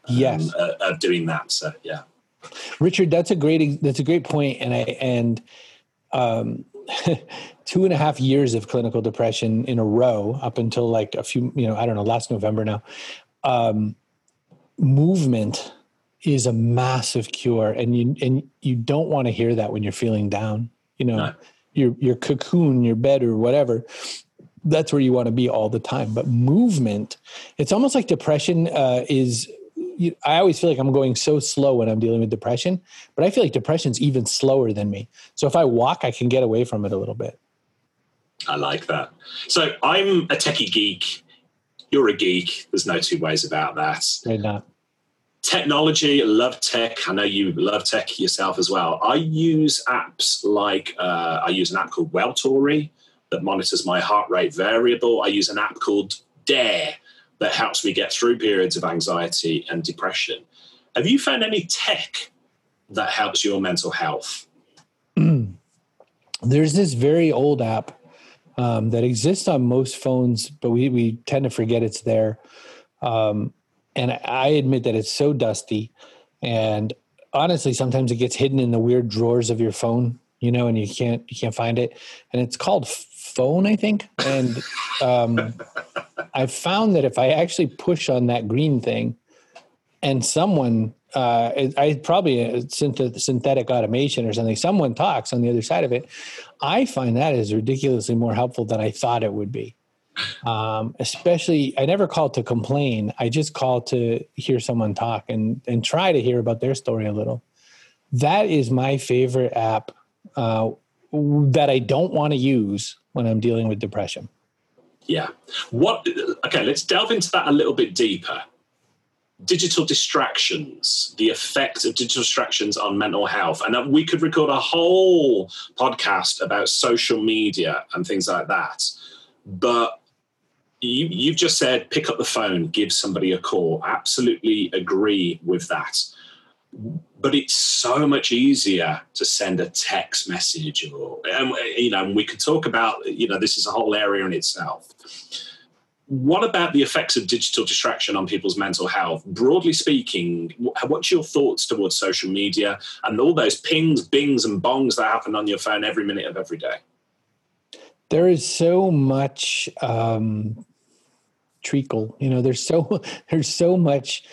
Um, yes. Um, of doing that. So, yeah. Richard, that's a great, that's a great point. And I, and, um, two and a half years of clinical depression in a row up until like a few, you know, I don't know, last November now. Um, movement is a massive cure, and you and you don't want to hear that when you're feeling down. You know, no. your your cocoon, your bed, or whatever. That's where you want to be all the time. But movement, it's almost like depression uh, is you, I always feel like I'm going so slow when I'm dealing with depression, but I feel like depression's even slower than me. So if I walk, I can get away from it a little bit. I like that. So I'm a techie geek. You're a geek. There's no two ways about that. Not. Technology, love tech. I know you love tech yourself as well. I use apps like uh, I use an app called Welltory that monitors my heart rate variable. I use an app called Dare that helps me get through periods of anxiety and depression. Have you found any tech that helps your mental health? There's this very old app um, that exists on most phones, but we, we tend to forget it's there. Um, and I admit that it's so dusty. And honestly, sometimes it gets hidden in the weird drawers of your phone, you know, and you can't you can't find it. And it's called phone, I think. And um, I found that if I actually push on that green thing, and someone, uh, I probably a synthetic automation or something, someone talks on the other side of it, I find that is ridiculously more helpful than I thought it would be. Um, especially, I never call to complain. I just call to hear someone talk and and try to hear about their story a little. That is my favorite app uh, that I don't want to use when I'm dealing with depression. Yeah. What? Okay, let's delve into that a little bit deeper. Digital distractions, the effect of digital distractions on mental health. And uh, we could record a whole podcast about social media and things like that. But you, you've just said pick up the phone, give somebody a call. Absolutely agree with that but it's so much easier to send a text message or and, you know we could talk about you know this is a whole area in itself what about the effects of digital distraction on people's mental health? Broadly speaking what's your thoughts towards social media and all those pings bings and bongs that happen on your phone every minute of every day? There is so much um, treacle you know there's so there's so much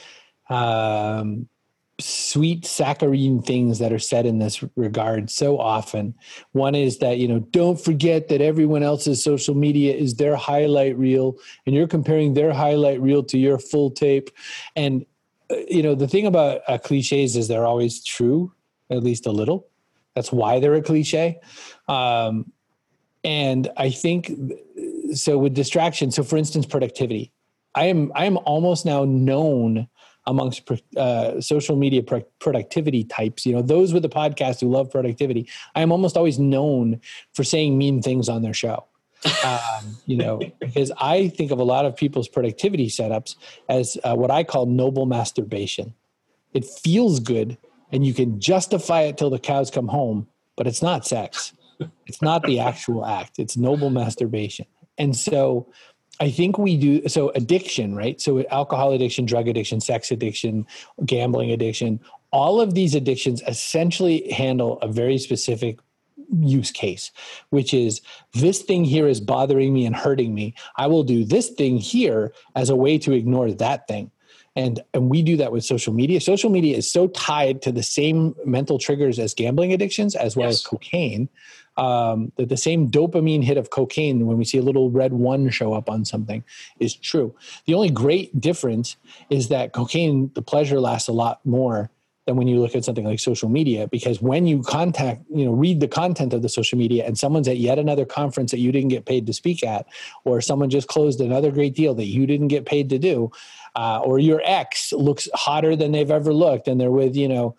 um, sweet saccharine things that are said in this regard so often. One is that, you know, don't forget that everyone else's social media is their highlight reel and you're comparing their highlight reel to your full tape. And, uh, you know, the thing about uh, cliches is they're always true, at least a little. That's why they're a cliche. Um, and I think so with distraction. So, for instance, productivity. I am I am almost now known amongst uh, social media pro- productivity types. You know, those with the podcast who love productivity. I am almost always known for saying mean things on their show. um, you know, because I think of a lot of people's productivity setups as uh, what I call noble masturbation. It feels good, and you can justify it till the cows come home, but it's not sex. It's not the actual act. It's noble masturbation. And so I think we do so addiction, right? So alcohol addiction, drug addiction, sex addiction, gambling addiction, all of these addictions essentially handle a very specific use case, which is this thing here is bothering me and hurting me. I will do this thing here as a way to ignore that thing. And and we do that with social media social media is so tied to the same mental triggers as gambling addictions as well yes. as cocaine um, that the same dopamine hit of cocaine when we see a little red one show up on something is true the only great difference is that cocaine the pleasure lasts a lot more than when you look at something like social media because when you contact you know read the content of the social media and someone's at yet another conference that you didn't get paid to speak at or someone just closed another great deal that you didn't get paid to do uh, or your ex looks hotter than they've ever looked and they're with you know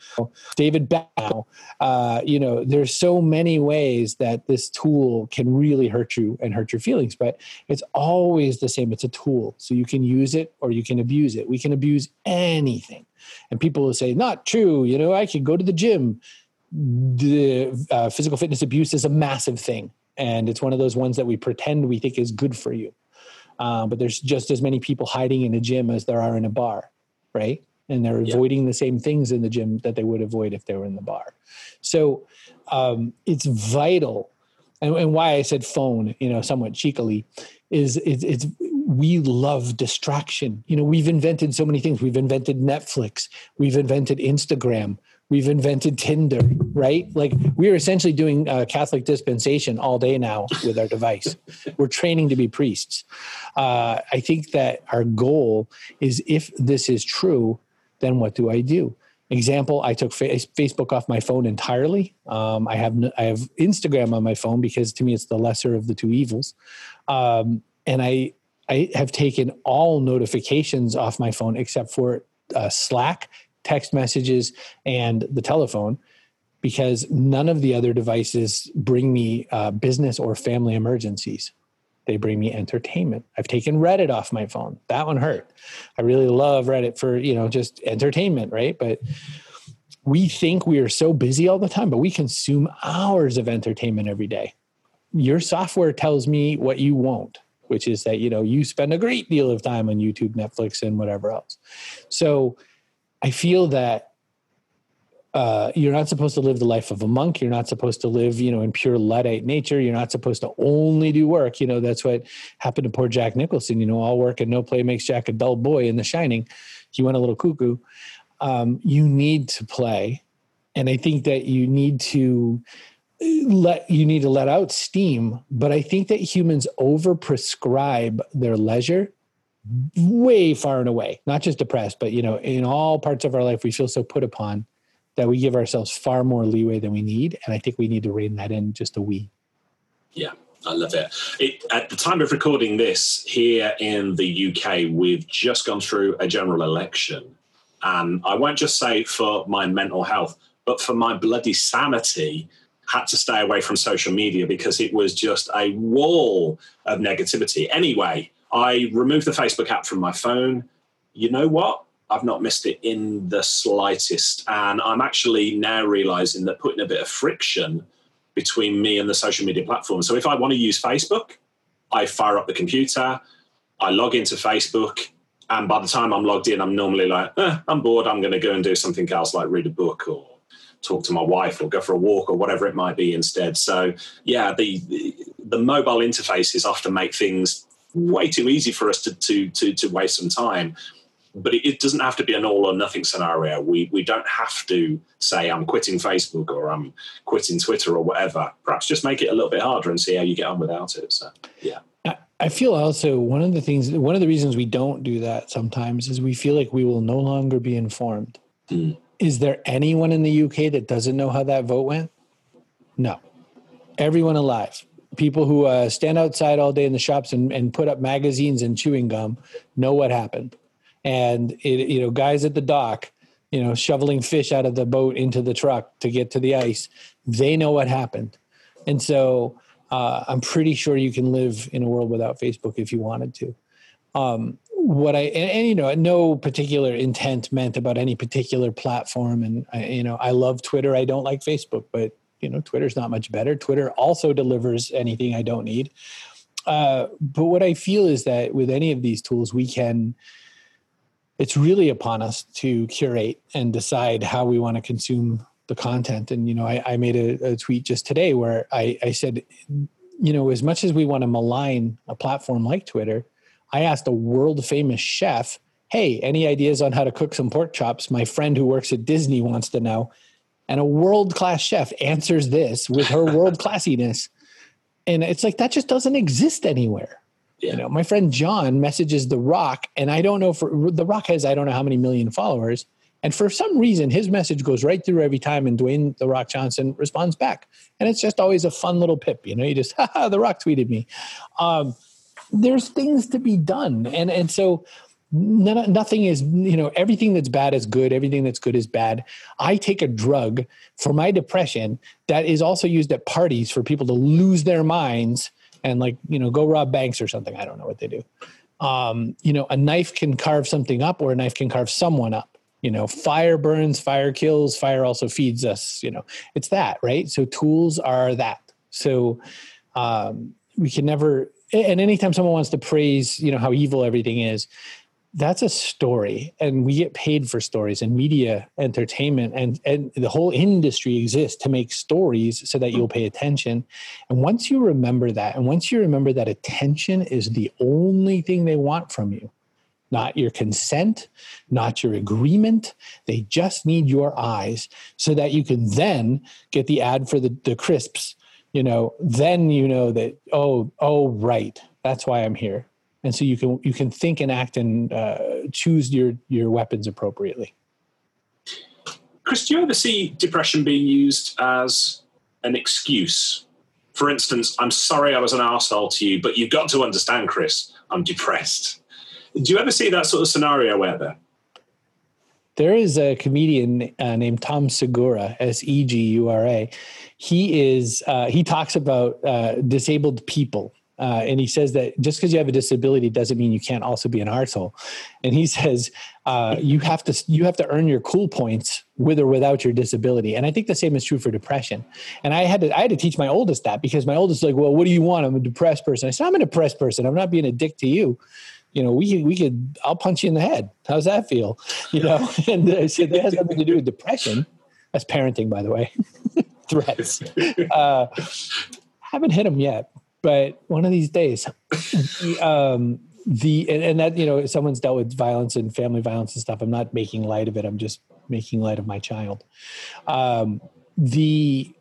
david Beckham. Uh, you know there's so many ways that this tool can really hurt you and hurt your feelings but it's always the same. It's a tool. So you can use it or you can abuse it. We can abuse anything and people will say not true you know i could go to the gym the uh, physical fitness abuse is a massive thing and it's one of those ones that we pretend we think is good for you uh, but there's just as many people hiding in a gym as there are in a bar, right? And they're yeah. avoiding the same things in the gym that they would avoid if they were in the bar. So um, it's vital. And, and, why I said phone, you know, somewhat cheekily, is it's, it's we love distraction. You know, we've invented so many things. We've invented Netflix. We've invented Instagram we've invented Tinder, right? Like we're essentially doing uh, Catholic dispensation all day now with our device. We're training to be priests. Uh, I think that our goal is if this is true, then what do I do? Example: I took fa- Facebook off my phone entirely. Um, I have I have Instagram on my phone because to me it's the lesser of the two evils, um, and I I have taken all notifications off my phone except for uh, Slack text messages, and the telephone because none of the other devices bring me uh, business or family emergencies. They bring me entertainment. I've taken Reddit off my phone. That one hurt. I really love Reddit for, you know, just entertainment, right? But we think we are so busy all the time, but we consume hours of entertainment every day. Your software tells me what you won't, which is that, you know, you spend a great deal of time on YouTube, Netflix, and whatever else. So, I feel that uh, you're not supposed to live the life of a monk. You're not supposed to live, you know, in pure Luddite nature. You're not supposed to only do work. You know, that's what happened to poor Jack Nicholson. You know, all work and no play makes Jack a dull boy in The Shining. He went a little cuckoo. Um, you need to play, and I think that you need to let you need to let out steam. But I think that humans over prescribe their leisure way far and away, not just depressed, but you know, in all parts of our life, we feel so put upon that we give ourselves far more leeway than we need. And I think we need to rein that in just a wee. Yeah. I love it. it. At the time of recording this here in the UK, we've just gone through a general election. And I won't just say for my mental health, but for my bloody sanity, had to stay away from social media because it was just a wall of negativity. Anyway, I removed the Facebook app from my phone. You know what? I've not missed it in the slightest. And I'm actually now realizing that putting a bit of friction between me and the social media platform. So if I want to use Facebook, I fire up the computer, I log into Facebook, and by the time I'm logged in, I'm normally like, eh, I'm bored, I'm going to go and do something else like read a book or talk to my wife or go for a walk or whatever it might be instead. So yeah, the the, the mobile interfaces often make things way too easy for us to to to, to waste some time. But it, it, doesn't have to be an all or nothing scenario. We we don't have to say I'm quitting Facebook or I'm quitting Twitter or whatever. Perhaps just make it a little bit harder and see how you get on without it. So yeah. I feel also one of the things, one of the reasons we don't do that sometimes is we feel like we will no longer be informed. Mm. Is there anyone in the UK that doesn't know how that vote went? No. Everyone alive people who uh, stand outside all day in the shops and, and put up magazines and chewing gum know what happened. And it, you know, guys at the dock, you know, shoveling fish out of the boat into the truck to get to the ice, they know what happened. And so uh, I'm pretty sure you can live in a world without Facebook if you wanted to. Um, what I and, and, you know no particular intent meant about any particular platform. And I, you know I love Twitter. I don't like Facebook but you know twitter's not much better. Twitter also delivers anything i don't need. Uh, but what i feel is that with any of these tools we can it's really upon us to curate and decide how we want to consume the content. And you know i, I made a, a, tweet just today where I, I said you know as much as we want to malign a platform like twitter i asked a world famous chef hey, any ideas on how to cook some pork chops? My friend who works at Disney wants to know. And a world class chef answers this with her world classiness. And it's like that just doesn't exist anywhere. Yeah. You know, my friend John messages The Rock, and I don't know for The Rock has I don't know how many million followers, and for some reason his message goes right through every time, and Dwayne The Rock Johnson responds back, and it's just always a fun little pip. You know, you just ha The Rock tweeted me. Um, there's things to be done, and and so nothing is you know everything that's bad is good everything that's good is bad. I take a drug for my depression that is also used at parties for people to lose their minds and like you know go rob banks or something. I don't know what they do. Um, you know a knife can carve something up or a knife can carve someone up. You know fire burns fire kills fire also feeds us you know. It's that right? So tools are that. So um, we can never and anytime someone wants to praise you know how evil everything is that's a story and we get paid for stories and media entertainment and and the whole industry exists to make stories so that you'll pay attention. And once you remember that and once you remember that attention is the only thing they want from you not your consent not your agreement they just need your eyes so that you can then get the ad for the, the crisps you know then you know that oh oh right that's why i'm here and so you can you can think and act and uh, choose your your weapons appropriately. Chris, do you ever see depression being used as an excuse? For instance, I'm sorry I was an asshole to you, but you've got to understand, Chris, I'm depressed. Do you ever see that sort of scenario where there? There is a comedian uh, named Tom Segura, S E G U R A. He is uh, he talks about uh, disabled people uh, and he says that just because you have a disability doesn't mean you can't also be an arsehole. And he says uh, you have to you have to earn your cool points with or without your disability. And I think the same is true for depression. And I had to I had to teach my oldest that because my oldest is like, well, what do you want? I'm a depressed person. I said, I'm a depressed person. I'm not being a dick to you. You know, we can, we could I'll punch you in the head. How's that feel? You know, and I said that has nothing to do with depression. That's parenting, by the way. Threats. Uh, haven't hit him yet but one of these days, um, the and, and, that you know, someone's dealt with violence and family violence and stuff. I'm not making light of it. I'm just making light of my child. Um, the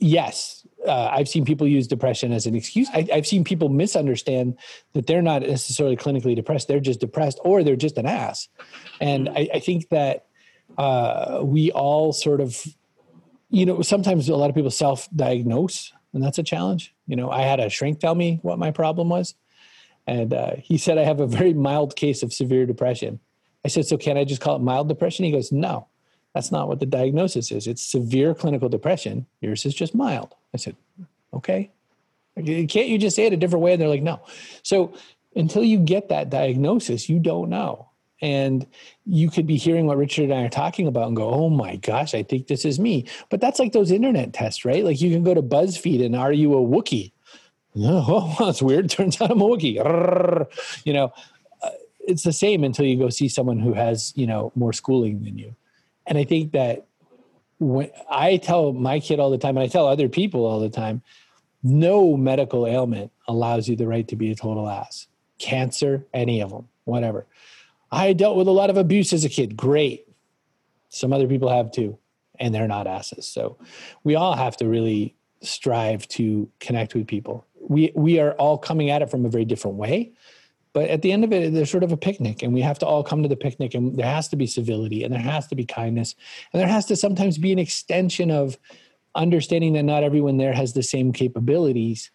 yes, uh, I've seen people use depression as an excuse. I, have seen people misunderstand that they're not necessarily clinically depressed; they're just depressed, or they're just an ass. And I, I think that uh, we all sort of, you know, sometimes a lot of people self-diagnose and that's a challenge. You know, I had a shrink tell me what my problem was, and uh, he said I have a very mild case of severe depression. I said, so can I just call it mild depression? He goes, no, that's not what the diagnosis is. It's severe clinical depression. Yours is just mild. I said, okay. Can't you just say it a different way? And they're like, no. So until you get that diagnosis, you don't know and you could be hearing what Richard and I are talking about and go, "Oh my gosh, I think this is me." But that's like those internet tests, right? Like you can go to BuzzFeed and are you a Wookie? Oh, that's weird. Turns out I'm a Wookie. You know, uh, it's the same until you go see someone who has you know more schooling than you. And I think that when I tell my kid all the time, and I tell other people all the time, no medical ailment allows you the right to be a total ass. Cancer, any of them, whatever I dealt with a lot of abuse as a kid. Great. Some other people have too, and they're not asses. So we all have to really strive to connect with people. We we are all coming at it from a very different way. But at the end of it, there's sort of a picnic, and we have to all come to the picnic, and there has to be civility, and there has to be kindness, and there has to sometimes be an extension of understanding that not everyone there has the same capabilities,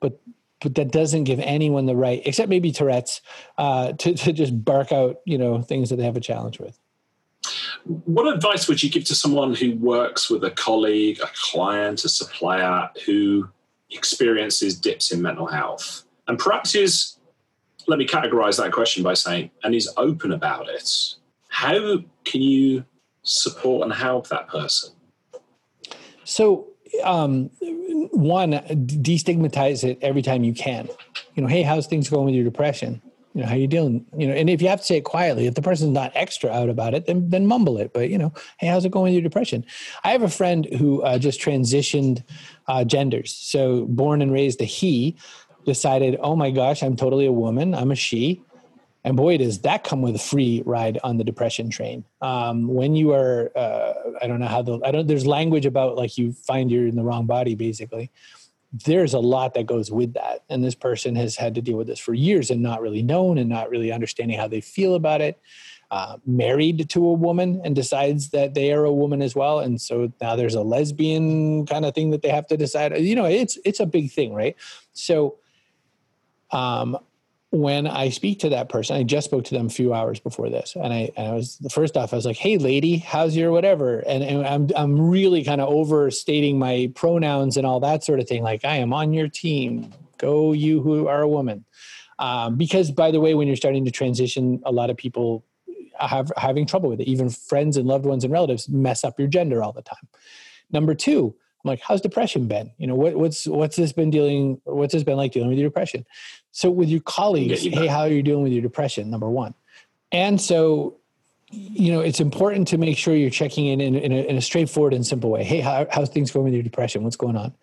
but but that doesn't give anyone the right, except maybe Tourette's, uh, to, to just bark out, you know, things that they have a challenge with. What advice would you give to someone who works with a colleague, a client, a supplier who experiences dips in mental health? And perhaps is, let me categorize that question by saying, and is open about it. How can you support and help that person? So, um, one destigmatize it every time you can. You know hey how's things going with your depression? You know how you dealing you know and if you have to say it quietly if the person's not extra out about it then then mumble it. But you know hey how's it going with your depression? I have a friend who uh, just transitioned uh, genders. So born and raised a he decided oh my gosh i'm totally a woman i'm a she And boy, does that come with a free ride on the depression train. Um, when you are, uh, I don't know how the, I don't, there's language about like you find you're in the wrong body, basically. There's a lot that goes with that. And this person has had to deal with this for years and not really known and not really understanding how they feel about it. Uh, married to a woman and decides that they are a woman as well, and so now there's a lesbian kind of thing that they have to decide. You know, it's it's a big thing, right? So, um, when I speak to that person, I just spoke to them a few hours before this, and I, and I was the first off, I was like, "Hey, lady, how's your whatever?" And, and I'm I'm really kind of overstating my pronouns and all that sort of thing. Like, I am on your team. Go, you who are a woman. Um, because, by the way, when you're starting to transition, a lot of people have having trouble with it. Even friends and loved ones and relatives mess up your gender all the time. Number two, I'm like, how's depression been? You know, what, what's what's this been dealing? What's this been like dealing with your depression? So with your colleagues, you hey, how are you dealing with your depression? Number one, and so you know it's important to make sure you're checking in in, in, a, in a, straightforward and simple way hey how, how's things going with your depression what's going on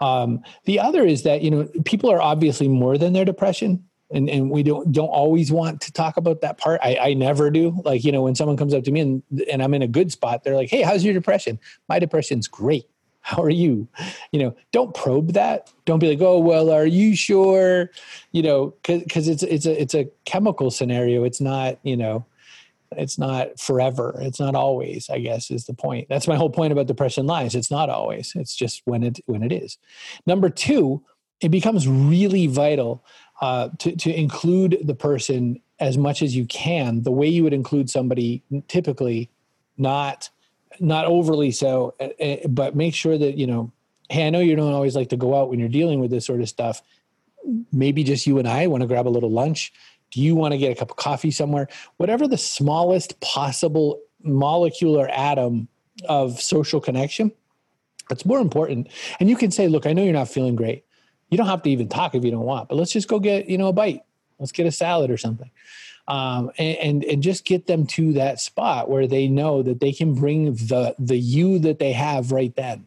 um, the other is that you know people are obviously more than their depression and and we don't don't always want to talk about that part. I, I never do. Like you know, when someone comes up to me and and I'm in a good spot, they're like, "Hey, how's your depression?" My depression's great. How are you? You know, don't probe that. Don't be like, "Oh, well, are you sure?" You know, because it's it's a it's a chemical scenario. It's not you know, it's not forever. It's not always. I guess is the point. That's my whole point about depression lies. It's not always. It's just when it when it is. Number two, it becomes really vital uh, to, to include the person as much as you can the way you would include somebody typically not not overly so eh, eh, but make sure that you know hey i know you don't always like to go out when you're dealing with this sort of stuff. Maybe just you and i want to grab a little lunch. Do you want to get a cup of coffee somewhere? Whatever the smallest possible molecular atom of social connection that's more important. And you can say look i know you're not feeling great. You don't have to even talk if you don't want, but let's just go get, you know, a bite. Let's get a salad or something. Um, and, and, just get them to that spot where they know that they can bring the the you that they have right then.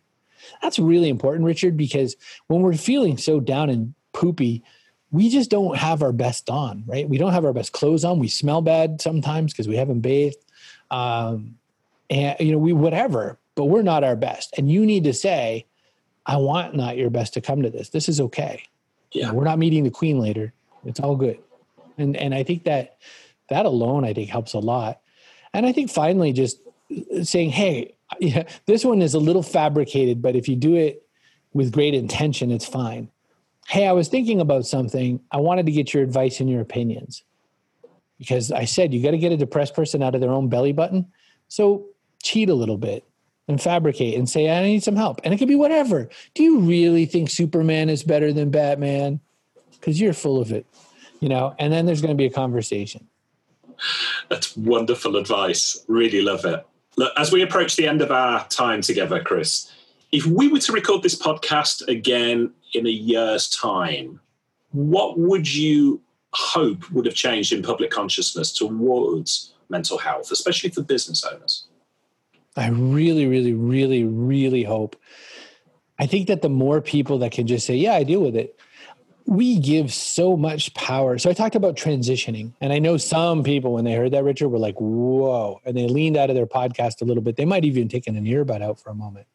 That's really important, Richard, because when we're feeling so down and poopy, we just don't have our best on, right? We don't have our best clothes on. We smell bad sometimes because we haven't bathed, um, and you know, we whatever. But we're not our best, and you need to say, I want not your best to come to this. This is okay. Yeah. You know, we're not meeting the queen later. It's all good. And and I think that that alone I think helps a lot. And I think finally just uh, saying, hey, yeah, this one is a little fabricated, but if you do it with great intention, it's fine. Hey, I was thinking about something. I wanted to get your advice and your opinions. Because I said you got to get a depressed person out of their own belly button. So cheat a little bit and fabricate and say, I need some help. And it could be whatever. Do you really think Superman is better than Batman? Because you're full of it, you know? And then there's going to be a conversation. That's wonderful advice. Really love it. Look, as we approach the end of our time together, Chris, if we were to record this podcast again in a year's time, what would you hope would have changed in public consciousness towards mental health, especially for business owners? I really, really, really, really hope. I think that the more people that can just say, yeah, I deal with it, we give so much power. So I talked about transitioning, and I know some people, when they heard that, Richard, were like, whoa, and they leaned out of their podcast a little bit. They might even taken an earbud out for a moment.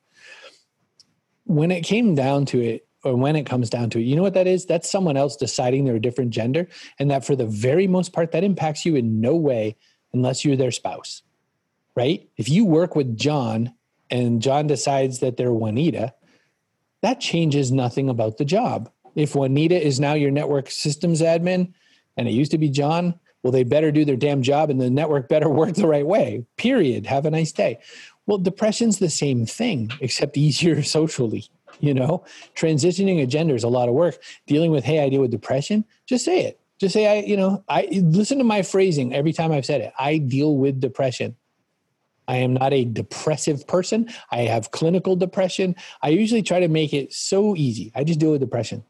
When it came down to it, or when it comes down to it, you know what that is? That's someone else deciding they're a different gender. And that for the very most part, that impacts you in no way unless you're their spouse right? If you work with John and John decides that they're Juanita, that changes nothing about the job. If Juanita is now your network systems admin and it used to be John, well, they better do their damn job and the network better work the right way. Period. Have a nice day. Well, depression's the same thing, except easier socially. You know, transitioning a gender is a lot of work. Dealing with, hey, I deal with depression, just say it. Just say, I, you know, I listen to my phrasing every time I've said it. I deal with depression. I am not a depressive person. I have clinical depression. I usually try to make it so easy. I just deal with depression.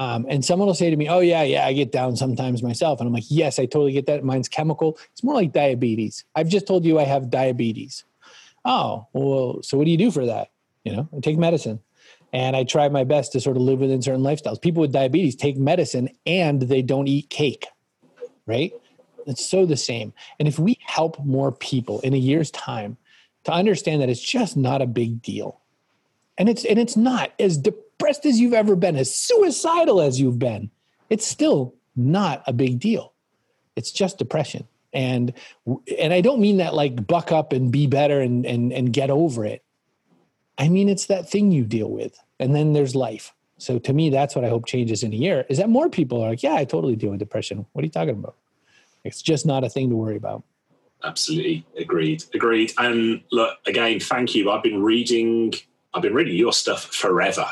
Um, and someone will say to me, Oh, yeah, yeah, I get down sometimes myself. And I'm like, Yes, I totally get that. Mine's chemical. It's more like diabetes. I've just told you I have diabetes. Oh, well, so what do you do for that? You know, I take medicine and I try my best to sort of live within certain lifestyles. People with diabetes take medicine and they don't eat cake, right? It's so the same. And if we help more people in a year's time to understand that it's just not a big deal, and it's and it's not as depressed as you've ever been, as suicidal as you've been, it's still not a big deal. It's just depression. And and I don't mean that like buck up and be better and and and get over it. I mean it's that thing you deal with. And then there's life. So to me, that's what I hope changes in a year is that more people are like, yeah, I totally deal with depression. What are you talking about? It's just not a thing to worry about. Absolutely agreed. Agreed. And look, again, thank you. I've been reading, I've been reading your stuff forever.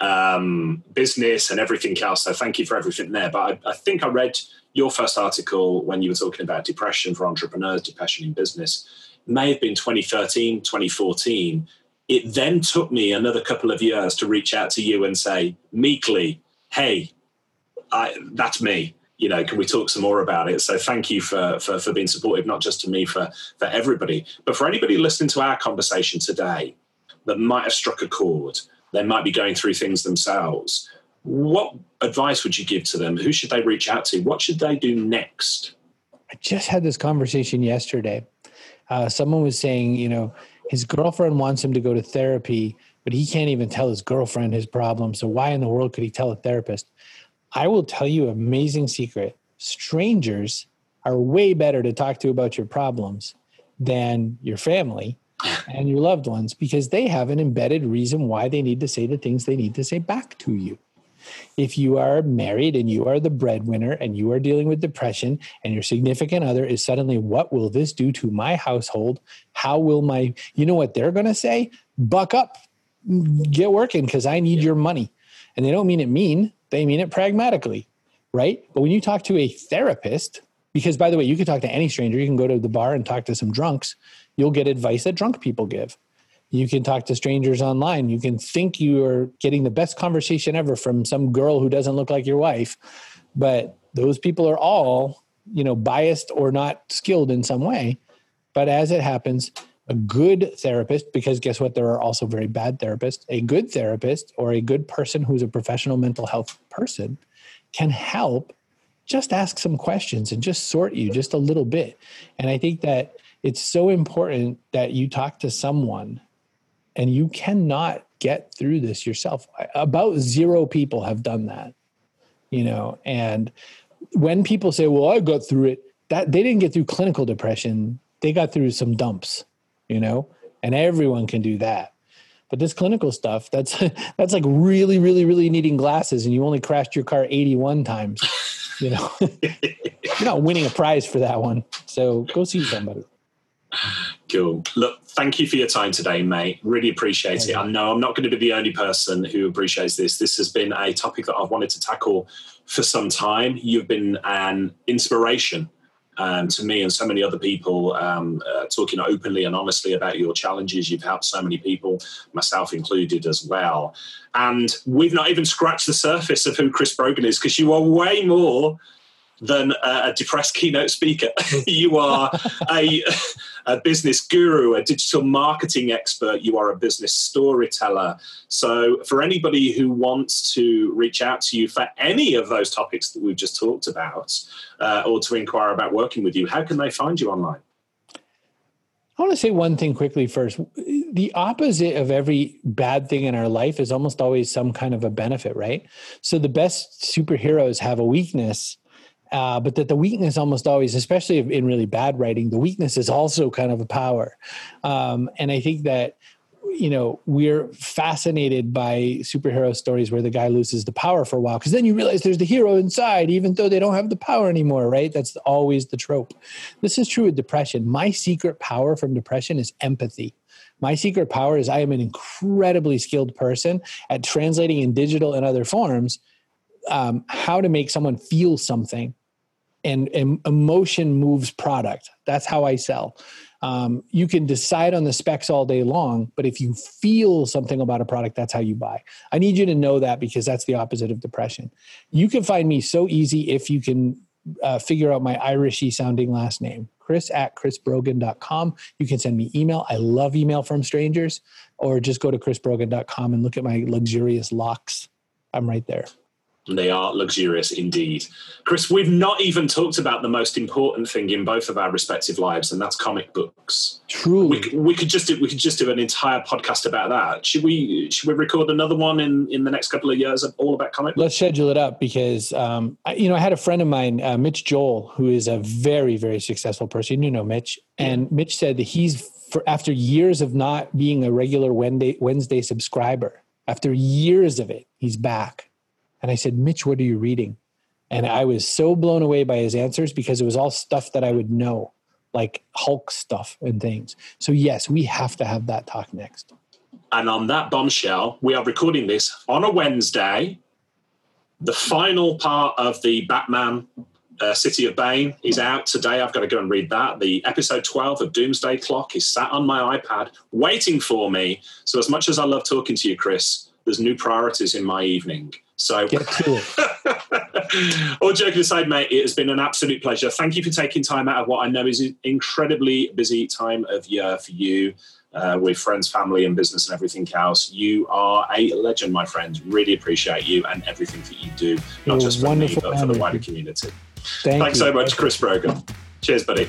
Um, business and everything else. So thank you for everything there. But I, I think I read your first article when you were talking about depression for entrepreneurs, depression in business. It may have been 2013, 2014 it then took me another couple of years to reach out to you and say meekly, "Hey, I, that's me. You know, can we talk some more about it?" So thank you for, for for being supportive, not just to me, for for everybody, but for anybody listening to our conversation today that might have struck a chord. They might be going through things themselves. What advice would you give to them? Who should they reach out to? What should they do next? I just had this conversation yesterday. Uh, someone was saying, you know his girlfriend wants him to go to therapy, but he can't even tell his girlfriend his problem. So why in the world could he tell a therapist? I will tell you an amazing secret. Strangers are way better to talk to about your problems than your family and your loved ones because they have an embedded reason why they need to say the things they need to say back to you. If you are married and you are the breadwinner and you are dealing with depression and your significant other is suddenly, what will this do to my household? How will my, you know what they're going to say? Buck up, get working because I need your money. And they don't mean it mean, they mean it pragmatically, right? But when you talk to a therapist, because by the way, you can talk to any stranger, you can go to the bar and talk to some drunks, you'll get advice that drunk people give. You can talk to strangers online. You can think you are getting the best conversation ever from some girl who doesn't look like your wife, but those people are all, you know, biased or not skilled in some way. But as it happens, a good therapist, because guess what? There are also very bad therapists. A good therapist or a good person who's a professional mental health person can help just ask some questions and just sort you just a little bit. And I think that it's so important that you talk to someone and you cannot get through this yourself. About zero people have done that you know and when people say well i got through it that they didn't get through clinical depression. They got through some dumps you know and everyone can do that. But this clinical stuff that's that's like really really really needing glasses and you only crashed your car 81 times you know? You're not winning a prize for that one. So go see somebody Cool. Look, thank you for your time today, mate. Really appreciate it. I know I'm not going to be the only person who appreciates this. This has been a topic that I've wanted to tackle for some time. You've been an inspiration um, to me and so many other people, um, uh, talking openly and honestly about your challenges. You've helped so many people, myself included as well. And we've not even scratched the surface of who Chris Brogan is because you are way more than a depressed keynote speaker. you are a, a, business guru, a digital marketing expert. You are a business storyteller. So, for anybody who wants to reach out to you for any of those topics that we've just talked about, uh, or to inquire about working with you, how can they find you online? I want to say one thing quickly first. The opposite of every bad thing in our life is almost always some kind of a benefit, right? So the best superheroes have a weakness uh, but that the weakness almost always, especially in really bad writing, the weakness is also kind of a power. Um, and I think that you know we're fascinated by superhero stories where the guy loses the power for a while because then you realize there's the hero inside even though they don't have the power anymore right? That's always the trope. This is true with depression. My secret power from depression is empathy. My secret power is i am an incredibly skilled person at translating in digital and other forms um, how to make someone feel something and, and emotion moves product. That's how i sell. Um, you can decide on the specs all day long but if you feel something about a product that's how you buy. I need you to know that because that's the opposite of depression. You can find me so easy if you can uh, figure out my irishy sounding last name chris at chrisbrogan.com you can send me email. I love email from strangers. Or just go to chrisbrogan.com and look at my luxurious locks. I'm right there They are luxurious indeed. Chris, we've not even talked about the most important thing in both of our respective lives, and that's comic books. True. We, we could just do, we could just do an entire podcast about that. Should we should we record another one in in the next couple of years all about comic books? Let's schedule it up because um, I, you know I had a friend of mine, uh, Mitch Joel, who is a very very successful person. You know Mitch, and Mitch said that he's for after years of not being a regular Wednesday Wednesday subscriber, after years of it, he's back and I said, Mitch, what are you reading? And I was so blown away by his answers because it was all stuff that I would know, like Hulk stuff and things. So, yes, we have to have that talk next. And on that bombshell, we are recording this on a Wednesday. The final part of the Batman uh, City of Bane is out today. I've got to go and read that. The episode 12 of Doomsday Clock is sat on my iPad waiting for me. So, as much as I love talking to you, Chris, there's new priorities in my evening. So, get to it. all joking aside, mate, it has been an absolute pleasure. Thank you for taking time out of what I know is an incredibly busy time of year for you. Uh, with friends, family, and business, and everything else. You are a legend, my friend. Really appreciate you and everything that you do, not You're just for me, but for the wider community. Thank Thanks you. so much, Chris Brogan. Cheers, buddy.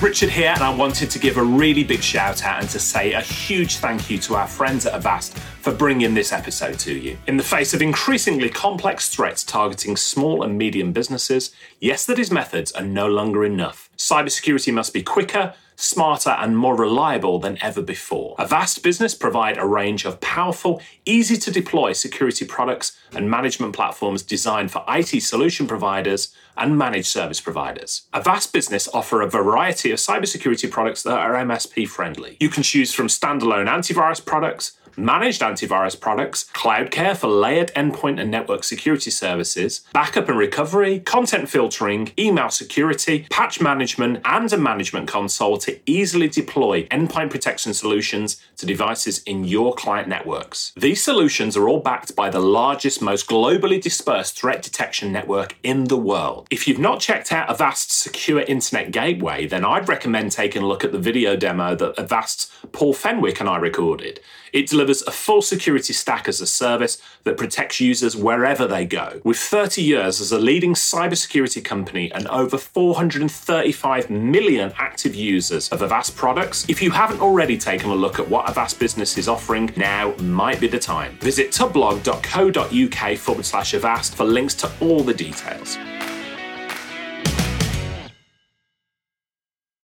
Richard here, and I wanted to give a really big shout out and to say a huge thank you to our friends at Avast for bringing this episode to you. In the face of increasingly complex threats targeting small and medium businesses, Yesterday's methods are no longer enough. Cybersecurity must be quicker, smarter, and more reliable than ever before. Avast Business provide a range of powerful, easy to deploy security products and management platforms designed for IT solution providers and managed service providers. Avast Business offer a variety of cybersecurity products that are MSP friendly. You can choose from standalone antivirus products managed antivirus products, CloudCare for layered endpoint and network security services, backup and recovery, content filtering, email security, patch management, and a management console to easily deploy endpoint protection solutions to devices in your client networks. These solutions are all backed by the largest, most globally dispersed threat detection network in the world. If you've not checked out Avast's secure internet gateway, then I'd recommend taking a look at the video demo that Avast's Paul Fenwick and I recorded. It delivers a full security stack as a service that protects users wherever they go. With 30 years as a leading cybersecurity company and over 435 million active users of Avast products, if you haven't already taken a look at what Avast Business is offering, now might be the time. Visit tubblog.co.uk forward slash Avast for links to all the details.